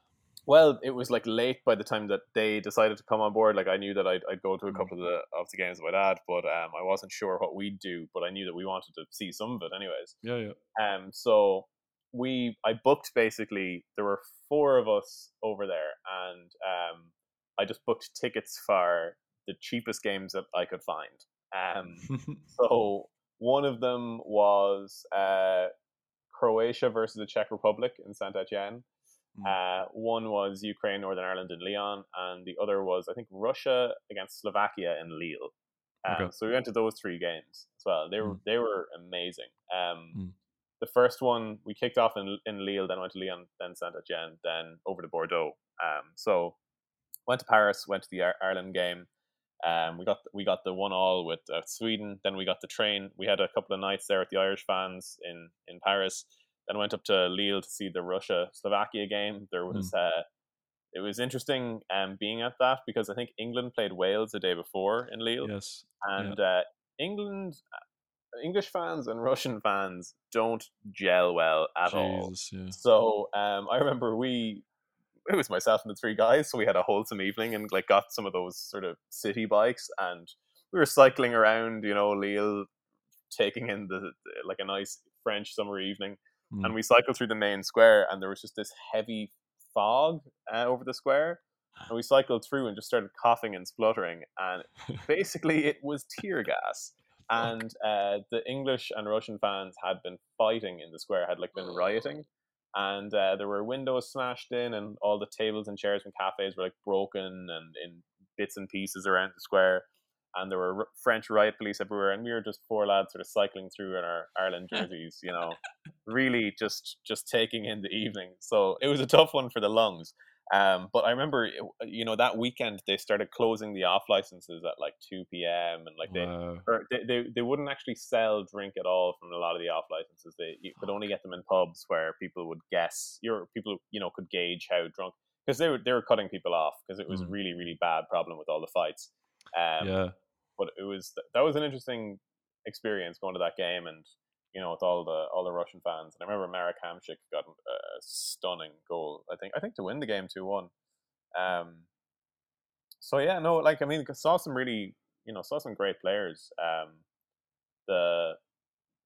well, it was like late by the time that they decided to come on board. Like I knew that I'd, I'd go to a Mm. couple of the of the games with my dad, but um, I wasn't sure what we'd do. But I knew that we wanted to see some of it, anyways. Yeah, yeah. Um, so we I booked basically. There were four of us over there, and um, I just booked tickets for the cheapest games that I could find. Um, so one of them was uh, Croatia versus the Czech Republic in Saint Etienne. Mm. Uh, one was Ukraine, Northern Ireland, and Lyon, and the other was I think Russia against Slovakia in Lille. Um, Okay. So we went to those three games as well. They were Mm. they were amazing. Um, Mm. The first one we kicked off in in Lille, then went to Lyon, then Saint Etienne, then over to Bordeaux. Um, so went to Paris, went to the Ir- Ireland game. Um, we got we got the one all with uh, Sweden. Then we got the train. We had a couple of nights there with the Irish fans in in Paris. Then went up to Lille to see the Russia Slovakia game. There was uh, it was interesting um, being at that because I think England played Wales the day before in Lille, yes. and uh, England. English fans and Russian fans don't gel well at all. Yeah. So um, I remember we, it was myself and the three guys, so we had a wholesome evening and like got some of those sort of city bikes and we were cycling around, you know, Lille, taking in the like a nice French summer evening, Mm. and we cycled through the main square and there was just this heavy fog uh, over the square. And we cycled through and just started coughing and spluttering, and basically it was tear gas and uh, the English and Russian fans had been fighting in the square, had like been rioting, and uh, there were windows smashed in, and all the tables and chairs from cafes were like broken and in bits and pieces around the square, and there were r- French riot police everywhere, and we were just four lads sort of cycling through in our Ireland jerseys, you know, really just just taking in the evening. So it was a tough one for the lungs. Um, but I remember, you know, that weekend they started closing the off licenses at like two p.m. and like they Wow. or they, they, they wouldn't actually sell drink at all from a lot of the off licenses. They you could only get them in pubs where people would guess your people you know could gauge how drunk because they were they were cutting people off because it was a Mhm. really really bad problem with all the fights. Um, yeah. but it was that was an interesting experience going to that game and you know with all the all the Russian fans and I remember Marek Hamšík got a stunning goal I think I think to win the game two one. Um, so yeah, no, like I mean, saw some really you know saw some great players. Um, the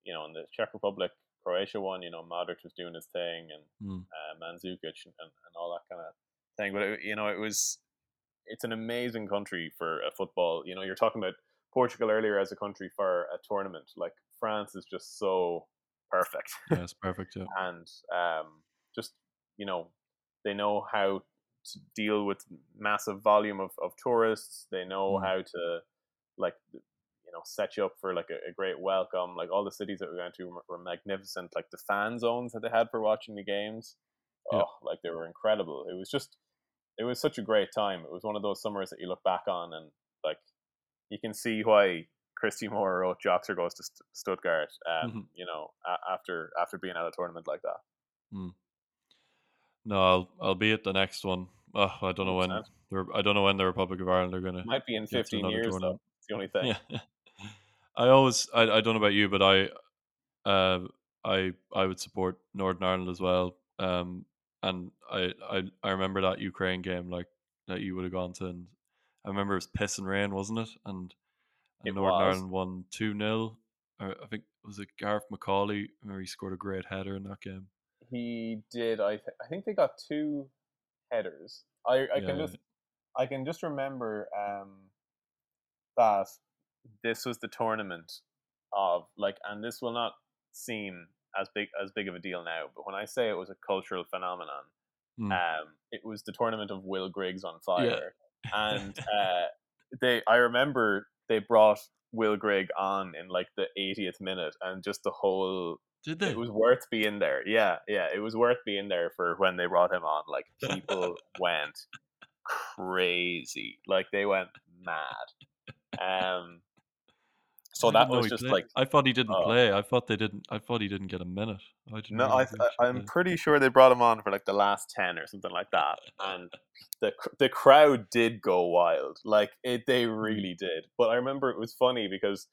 you know in the Czech Republic Croatia one, you know Modric was doing his thing and Mm. uh, Mandzukic and, and, and all that kind of thing. But it, you know, it was it's an amazing country for a football. You know, you're talking about Portugal earlier as a country for a tournament. Like France is just so perfect. Yeah, it's perfect. Yeah. and um, just you know they know how to deal with massive volume of, of tourists they know Mm. how to like you know set you up for like a, a great welcome like all the cities that we went to were, were magnificent like the fan zones that they had for watching the games Yeah. oh like they were incredible it was just it was such a great time it was one of those summers that you look back on and like you can see why Christy Moore wrote Joxer goes to St- Stuttgart um, Mhm. you know a- after after being at a tournament like that No, I'll I'll be at the next one. Oh, I don't know when. The, I don't know when the Republic of Ireland are gonna. Might be in 15 years, though. It's the only thing. Yeah. I always I, I don't know about you, but I uh I I would support Northern Ireland as well. Um and I I, I remember that Ukraine game like that you would have gone to and I remember it was piss and rain, wasn't it? And, and It Northern was. Ireland won two 0 I think it was it Gareth McAuley? Remember he scored a great header in that game. He did. I th- I think they got two headers. I I Yeah, can just I can just remember um that this was the tournament of like, and this will not seem as big as big of a deal now, but when I say it was a cultural phenomenon, Mm. um, it was the tournament of Will Grigg's on fire, and uh, they I remember they brought Will Grigg on in like the 80th minute, and just the whole Did they? it was worth being there. Yeah, yeah, it was worth being there for when they brought him on. Like people went crazy, like they went mad. Um, so that was just played. like I thought he didn't oh. play. I thought they didn't. I thought he didn't get a minute. I didn't. no, I, I, I'm pretty sure they brought him on for like the last ten or something like that, and the the crowd did go wild. Like it, they Mm. really did. But I remember it was funny because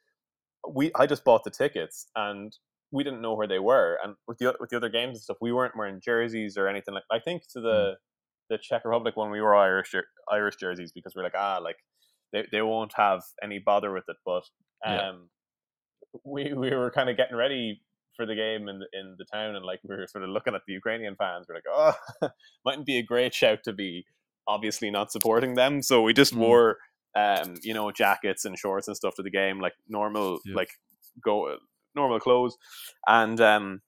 we I just bought the tickets and we didn't know where they were, and with the with the other games and stuff, we weren't wearing jerseys or anything like. I think to the the Czech Republic when we were Irish Irish jerseys because we're like ah like they they won't have any bother with it, but um. Yeah. We, we were kind of getting ready for the game in the, in the town, and like we were sort of looking at the Ukrainian fans. We're like, oh, mightn't be a great shout to be obviously not supporting them. So we just Mm. wore, um, you know, jackets and shorts and stuff to the game, like normal, Yeah. like go normal clothes. And um,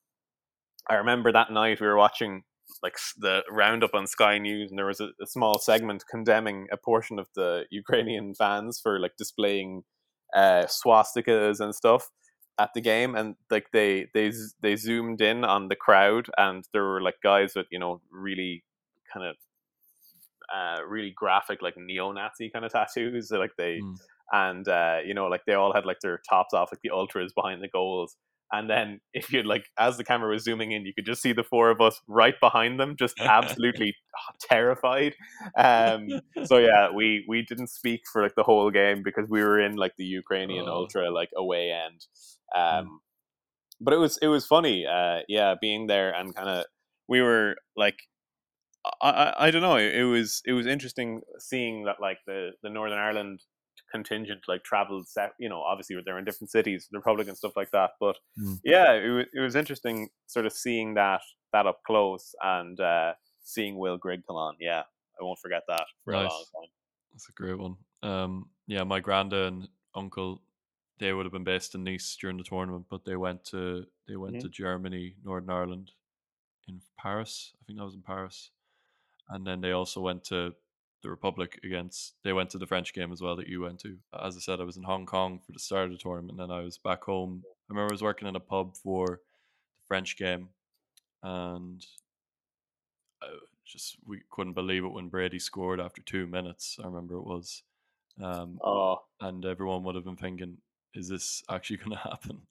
I remember that night we were watching like the roundup on Sky News, and there was a, a small segment condemning a portion of the Ukrainian fans for like displaying uh, swastikas and stuff at the game, and like they they they zoomed in on the crowd, and there were like guys with you know really kind of uh, really graphic like neo-Nazi kind of tattoos, like they Mm. and uh, you know like they all had like their tops off, like the ultras behind the goals. And then, if you'd like, as the camera was zooming in, you could just see the four of us right behind them, just absolutely terrified. Um, so yeah, we we didn't speak for like the whole game because we were in like the Ukrainian Oh. ultra like away end. Um, but it was it was funny, uh, yeah, being there and kind of we were like, I, I I don't know, it, it was it was interesting seeing that like the the Northern Ireland contingent like travel set you know obviously they're in different cities the republic and stuff like that but Mm. yeah it, it was interesting sort of seeing that that up close and uh seeing will grigg come on yeah i won't forget that for a long time That's a great one. Um, yeah, my granda and uncle, they would have been based in Nice during the tournament, but they went to they went Mhm. to Germany, Northern Ireland, in Paris. I think that was in Paris, and then they also went to the Republic against. They went to the French game as well that you went to. As I said, I was in Hong Kong for the start of the tournament, and then I was back home. I remember I was working in a pub for the French game, and I just we couldn't believe it when Brady scored after two minutes. I remember it was, um, oh and everyone would have been thinking, "Is this actually going to happen?"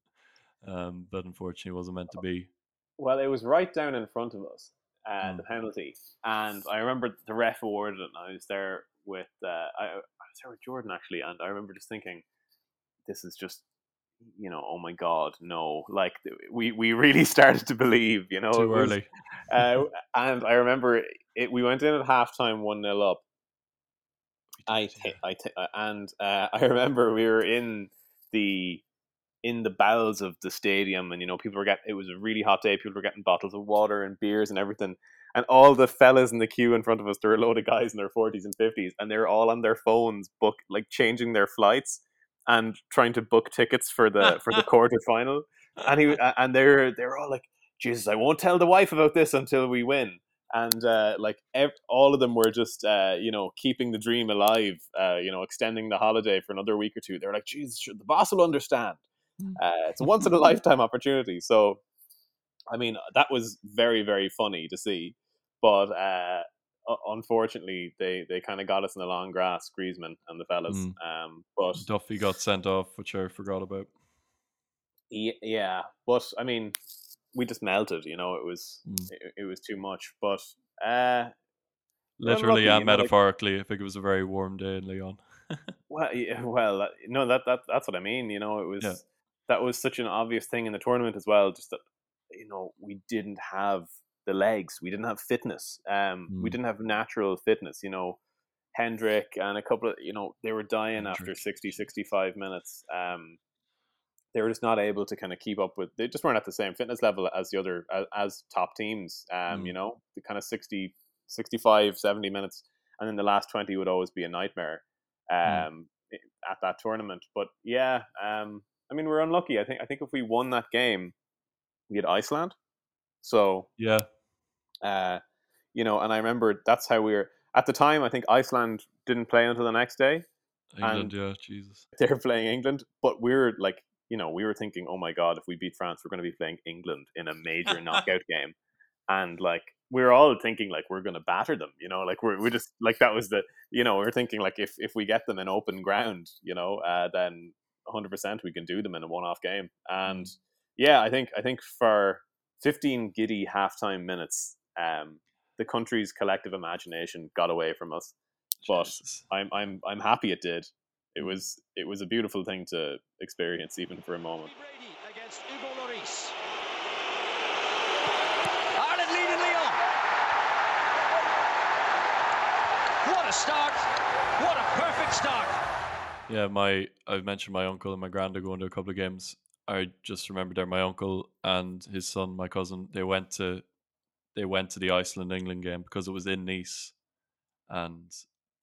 Um, but unfortunately, it wasn't meant to be. Well, it was right down in front of us, uh, Mm. the penalty, and I remember the ref awarded it. And I was there with uh, I, I was there with Jordan actually, and I remember just thinking, this is just, you know, oh my god, no! Like we we really started to believe, you know, Too early. uh, and I remember it. We went in at halftime, one 0 up. I, I, uh, and uh, I remember we were in the in the bowels of the stadium, and you know, people were getting. It was a really hot day. People were getting bottles of water and beers and everything. and all the fellas in the queue in front of us, there were a load of guys in their forties and fifties, and they're all on their phones, book like changing their flights and trying to book tickets for the for the quarter final. And he and they're they're all like, Jesus, I won't tell the wife about this until we win. And uh, like ev- all of them were just uh, you know keeping the dream alive, uh, you know, extending the holiday for another week or two. They're like, Jesus, the boss will understand. Uh, it's a once in a lifetime opportunity. So, I mean, that was very very funny to see, but uh, unfortunately, they they kind of got us in the long grass, Griezmann and the fellas. Mm. Um, but Duffy got sent off, which I forgot about. Yeah, but I mean, we just melted. You know, it was Mm. it, it was too much. But uh, Literally unlucky, and know, like- metaphorically, I think it was a very warm day in Lyon. well, yeah, well, uh, no, that that that's what I mean. You know, it was Yeah. That was such an obvious thing in the tournament as well. Just that you know we didn't have the legs, we didn't have fitness, um, we Mm. didn't have natural fitness. You know, Hendrick and a couple of you know they were dying after Hendrick, 60, 65 minutes. Um, they were just not able to kind of keep up with. They just weren't at the same fitness level as the other as, as top teams. Um, Mm. you know, the kind of 60, 65, 70 minutes, and then the last twenty would always be a nightmare. Mm. Um, i- at that tournament, but yeah, um, I mean we're unlucky. I think I think if we won that game, we had Iceland. So Yeah, uh, you know, and I remember that's how we were at the time. I think Iceland didn't play until the next day England. yeah, Jesus. they're playing England, but we're like, you know, we were thinking, oh my god, if we beat France, we're going to be playing England in a major knockout game, and like we are all thinking like we're going to batter them, you know, like we're we just like that was the, you know, we are thinking like if if we get them in open ground, you know, uh, then 100 percent we can do them in a one-off game, and yeah, I think I think for 15 giddy halftime minutes, um, the country's collective imagination got away from us. But Jesus. I'm I'm I'm happy it did. It was it was a beautiful thing to experience even for a moment. Brady against Hugo Lloris. Ireland lead in What a start! What a perfect start! Yeah, my I've mentioned my uncle and my granddad going to a couple of games. I just remember there my uncle and his son, my cousin, they went to they went to the Iceland England game because it was in Nice, and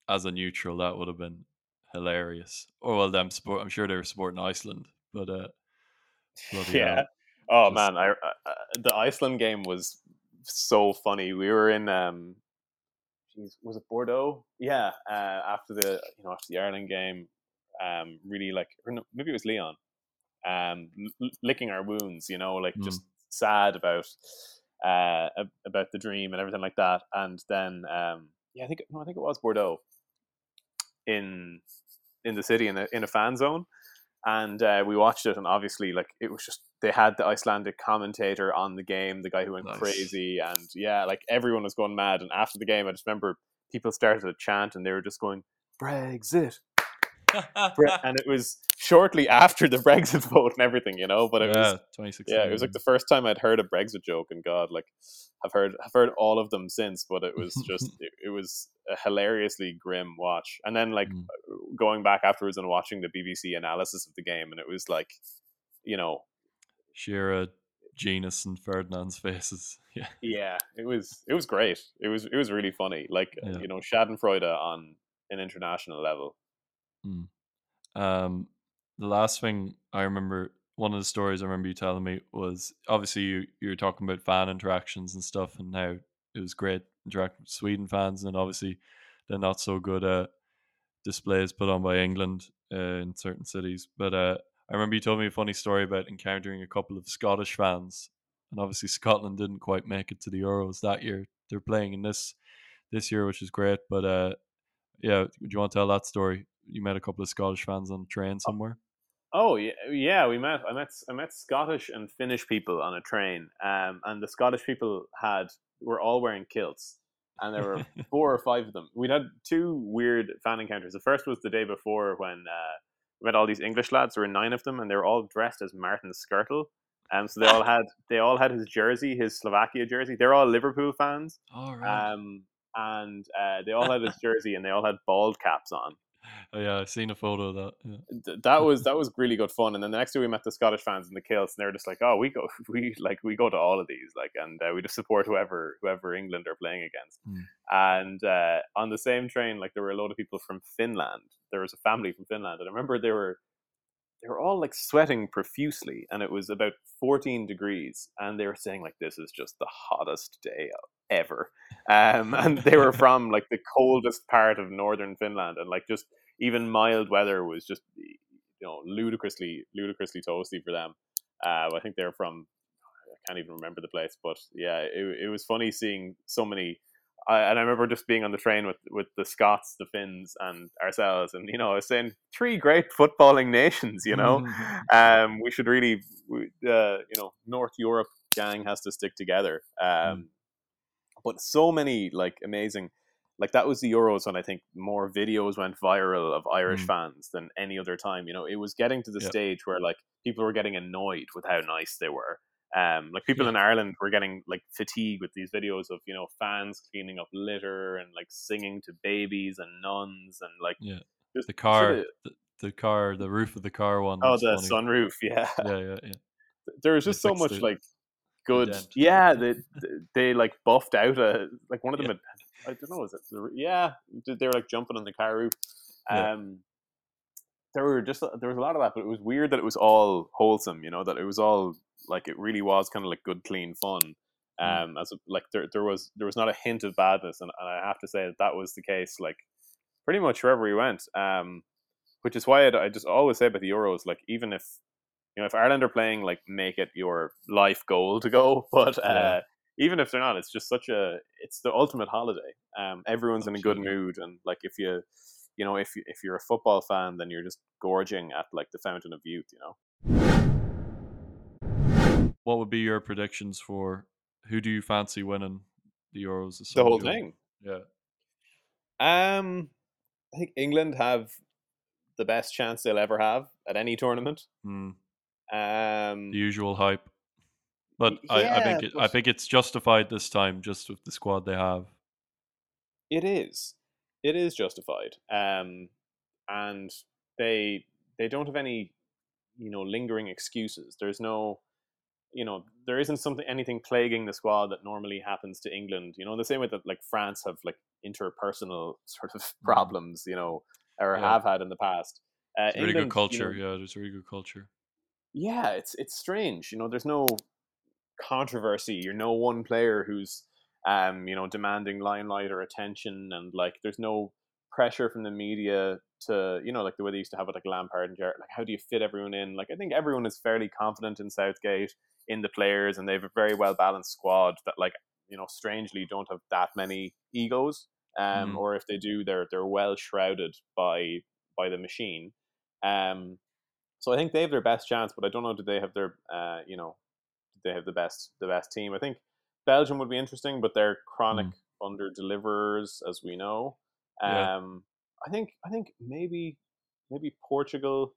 as a neutral, that would have been hilarious. Or well, them support. I'm sure they were supporting Iceland, but uh, Yeah. hell. Oh Just- man, I, I the Iceland game was so funny. We were in um, geez, was it Bordeaux? Yeah. Uh, after the you know after the Ireland game, um, really like or no, maybe it was Lyon, um, l- licking our wounds. You know, like Mm. just sad about uh about the dream and everything like that. And then um, yeah, I think no, I think it was Bordeaux in in the city in a in a fan zone and uh, we watched it and obviously like it was just they had the Icelandic commentator on the game the guy who went Nice. crazy and yeah like everyone was going mad and after the game I just remember people started to chant and they were just going Brexit Bre-" and it was shortly after the Brexit vote and everything you know but it yeah, was 2016. yeah it was like the first time I'd heard a Brexit joke and God like I've heard I've heard all of them since but it was just it, it was a hilariously grim watch and then like Mm. Uh, going back afterwards and watching the BBC analysis of the game, and it was like, you know, Shearer, uh, Jenas, and Ferdinand's faces. Yeah, yeah, it was it was great. It was it was really funny. Like uh, Yeah. you know, Schadenfreude on an international level. Um, the last thing I remember, one of the stories I remember you telling me was obviously you you were talking about fan interactions and stuff, and how it was great interacting with Sweden fans, and obviously they're not so good at displays put on by England uh, in certain cities. But uh, I remember you told me a funny story about encountering a couple of Scottish fans, and obviously Scotland didn't quite make it to the Euros that year. They're playing in this this year, which is great. But uh, yeah, would you want to tell that story? You met a couple of Scottish fans on the train somewhere. Oh yeah, yeah. We met. I met. I met Scottish and Finnish people on a train, um, and the Scottish people had were all wearing kilts, and there were four or five of them. We'd had two weird fan encounters. The first was the day before when uh, we met all these English lads. There were nine of them, and they were all dressed as Martin Škrtel. Um, so they all had they all had his jersey, his Slovakia jersey. They're all Liverpool fans. All right. Um, and uh, they all had his jersey, and they all had bald caps on. Oh, yeah, I've seen a photo of that. Yeah. that was that was really good fun. And then the next day we met the Scottish fans in the kilts, and they were just like, "Oh, we go, we like we go to all of these, like, and uh, we just support whoever whoever England are playing against." Mm. And uh, on the same train, like there were a lot of people from Finland. There was a family from Finland, and I remember they were they were all like sweating profusely, and it was about fourteen degrees, and they were saying like, "This is just the hottest day ever." Um, and they were from like the coldest part of northern Finland, and like just even mild weather was just you know ludicrously ludicrously toasty for them. Uh, I think they're from I can't even remember the place, but yeah, it it was funny seeing so many. I, and I remember just being on the train with, with the Scots, the Finns, and ourselves, and you know, I was saying three great footballing nations. You know, um, we should really, we, uh, you know, North Europe gang has to stick together. Um, Mm. But so many like amazing, like that was the Euros when I think more videos went viral of Irish Mm. fans than any other time. You know, it was getting to the Yeah. stage where like people were getting annoyed with how nice they were. Um, like people Yeah. in Ireland were getting like fatigued with these videos of you know fans cleaning up litter and like singing to babies and nuns and like Yeah. just The car, the, the car, the roof of the car one. oh the funny. sunroof yeah Yeah, yeah, yeah. there was They just so much the- like good yeah they they like buffed out a like one of them Yeah. had, i don't know is it the, yeah they were like jumping on the car roof Yeah. um there were just there was a lot of that but it was weird that it was all wholesome you know that it was all like it really was kind of like good clean fun Mm. um as a, like there, there was there was not a hint of badness and, and i have to say that that was the case like pretty much wherever we went um which is why I'd, I just always say about the euros like even if you know if ireland are playing like make it your life goal to go but uh Yeah. Even if they're not it's just such a it's the ultimate holiday um everyone's in a good mood and like if you you know if you, if you're a football fan then you're just gorging at like the fountain of youth you know What would be your predictions for who do you fancy winning the Euros? the whole thing Yeah. um i think england have the best chance they'll ever have at any tournament Mm, um the usual hype. But Y- I, I yeah, think it, I think it's justified this time just with the squad they have. It is. It is justified. Um, and they they don't have any, you know, lingering excuses. There's no, you know, there isn't something anything plaguing the squad that normally happens to England. You know, in the same way that like France have like interpersonal sort of problems, you know, or Mm-hmm. Yeah. have had in the past. Uh, It's really England, good you culture. know, yeah, there's really good culture. yeah, it's it's strange. You know, there's no controversy. You're no one player who's um, you know, demanding limelight or attention and like there's no pressure from the media to, you know, like the way they used to have it like Lampard and Gerrard, like how do you fit everyone in? Like I think everyone is fairly confident in Southgate, in the players, and they have a very well balanced squad that like, you know, strangely don't have that many egos. Um, Mm. or if they do, they're they're well shrouded by by the machine. Um, so I think they have their best chance, but I don't know. Do they have their, uh, you know, they have the best the best team? I think Belgium would be interesting, but they're chronic under deliverers, as we know. Yeah. Um, I think I think maybe maybe Portugal,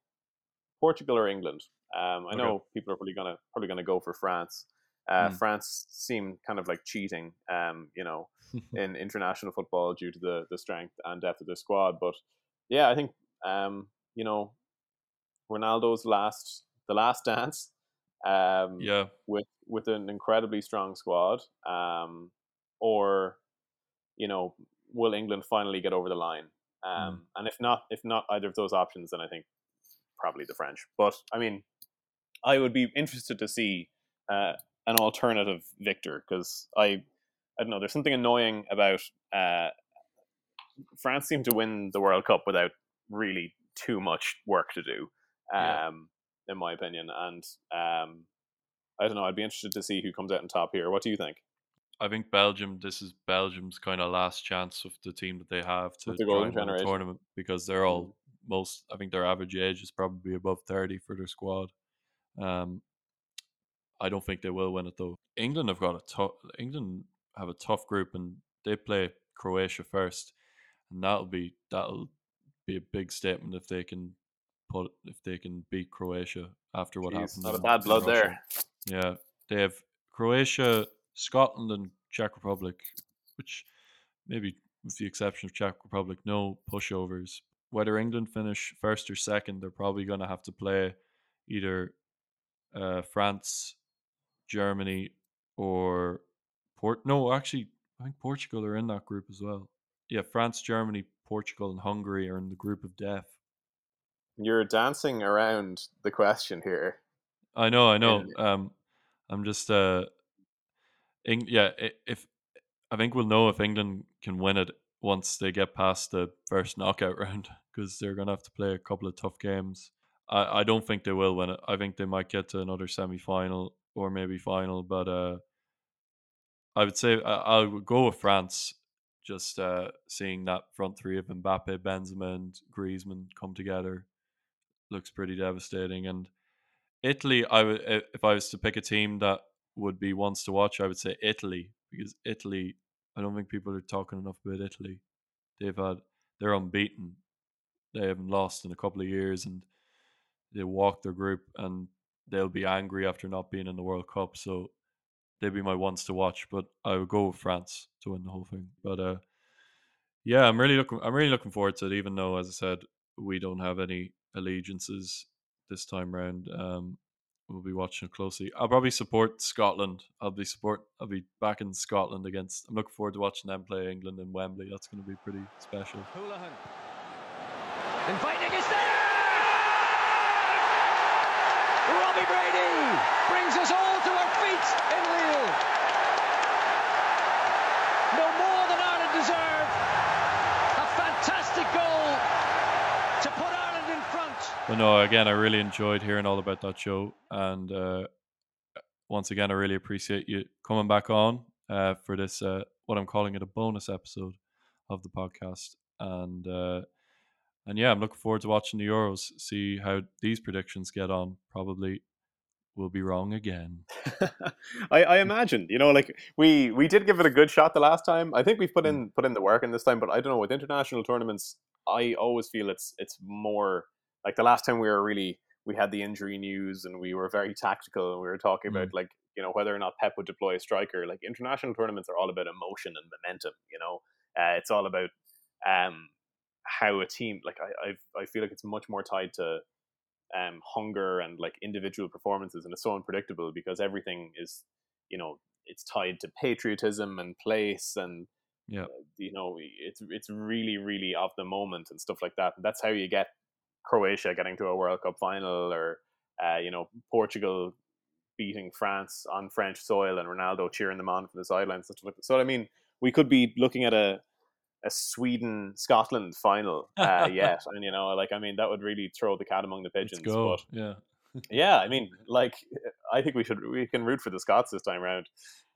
Portugal or England. Um, I Okay. know people are probably gonna probably gonna go for France. Uh, Mm. France seem kind of like cheating, um, you know, in international football due to the the strength and depth of their squad. But yeah, I think um, you know, Ronaldo's last the last dance. Um, yeah, with with an incredibly strong squad, um, or you know, will England finally get over the line? Um, And if not, if not either of those options, then I think probably the French. But I mean, I would be interested to see uh, an alternative victor because I, I don't know. There's something annoying about uh, France seem to win the World Cup without really too much work to do, um, in my opinion. And um, I don't know. I'd be interested to see who comes out on top here. What do you think? I think Belgium. This is Belgium's kind of last chance of the team that they have to the try golden and win a generation. tournament because they're all most. I think their average age is probably above thirty for their squad. Um, I don't think they will win it though. England have got a tough. England have a tough group and they play Croatia first, and that'll be that'll be a big statement if they can put if they can beat Croatia after what Jeez, happened. not a bad blood Russia. there. Yeah, they have Croatia, Scotland, and Czech Republic, which maybe with the exception of Czech Republic, no pushovers. whether England finish first or second, they're probably going to have to play either uh, France, Germany, or Port. No, actually, I think Portugal are in that group as well. Yeah, France, Germany, Portugal, and Hungary are in the group of death. You're dancing around the question here. I know, I know. Um, I'm just uh, yeah. If I think we'll know if England can win it once they get past the first knockout round because they're gonna have to play a couple of tough games. I, I don't think they will win it. I think they might get to another semi final or maybe final, but uh, I would say I, would go with France. Just uh, seeing that front three of Mbappe, Benzema, and Griezmann come together looks pretty devastating. And Italy, I would if I was to pick a team that would be ones to watch, I would say Italy because Italy. I don't think people are talking enough about Italy. They've had they're unbeaten. They haven't lost in a couple of years, and they walk their group, and they'll be angry after not being in the World Cup. So they'd be my ones to watch. But I would go with France to win the whole thing. But uh, yeah, I'm really looking. I'm really looking forward to it. Even though, as I said, we don't have any allegiances this time round. Um, we'll be watching closely. I'll probably support Scotland. I'll be support. I'll be back in Scotland against. I'm looking forward to watching them play England in Wembley. That's going to be pretty special. Hoolahan inviting there. Robbie Brady brings us all to our feet in Lille. No more than Ireland deserve. A fantastic goal to put Ireland in front. But no, again, I really enjoyed hearing all about that show, and uh, once again, I really appreciate you coming back on uh, for this. Uh, what I'm calling it a bonus episode of the podcast, and uh, and yeah, I'm looking forward to watching the Euros, see how these predictions get on. Probably will be wrong again. I, I imagine, you know, like we we did give it a good shot the last time. I think we've put Mm. in put in the work in this time, but I don't know with international tournaments. I always feel it's it's more like the last time we were really we had the injury news and we were very tactical and we were talking about like you know whether or not Pep would deploy a striker. Like international tournaments are all about emotion and momentum. You know, uh, it's all about um how a team like I I I feel like it's much more tied to um, hunger and like individual performances, and it's so unpredictable because everything is, you know, it's tied to patriotism and place, and Yeah, you know, it's it's really really of the moment and stuff like that. And that's how you get Croatia getting to a World Cup final, or uh, you know, Portugal beating France on French soil, and Ronaldo cheering them on from the sidelines and stuff like that. So I mean, we could be looking at a a Sweden Scotland final uh, yet, and you know, like I mean, that would really throw the cat among the pigeons. But Yeah, yeah, I mean, like I think we should we can root for the Scots this time around.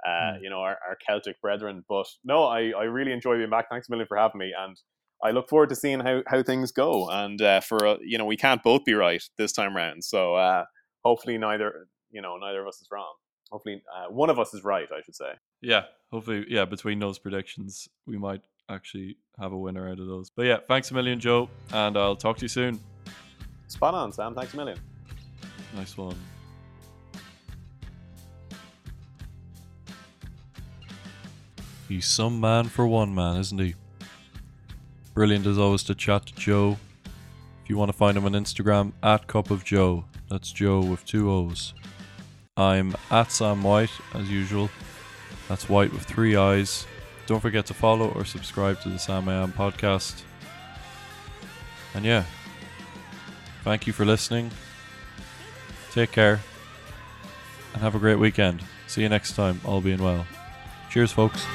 Uh, Mm. You know, our, our Celtic brethren. But no, I, I really enjoy being back. Thanks a million for having me, and I look forward to seeing how, how things go. And uh, for uh, you know, we can't both be right this time round. So uh, hopefully, neither you know neither of us is wrong. Hopefully, uh, one of us is right. I should say. yeah. Hopefully, yeah. Between those predictions, we might actually have a winner out of those. But yeah, thanks a million, Joe, and I'll talk to you soon. Spot on, Sam. Thanks a million. Nice one. He's some man for one man, isn't he? Brilliant as always to chat to Joe. If you want to find him on Instagram, at Cup of Joe. That's Joe with two O's. I'm at Sam White, as usual. That's White with three eyes. Don't forget to follow or subscribe to the Sam I Am podcast. And yeah, thank you for listening. Take care and have a great weekend. See you next time, all being well. Cheers, folks.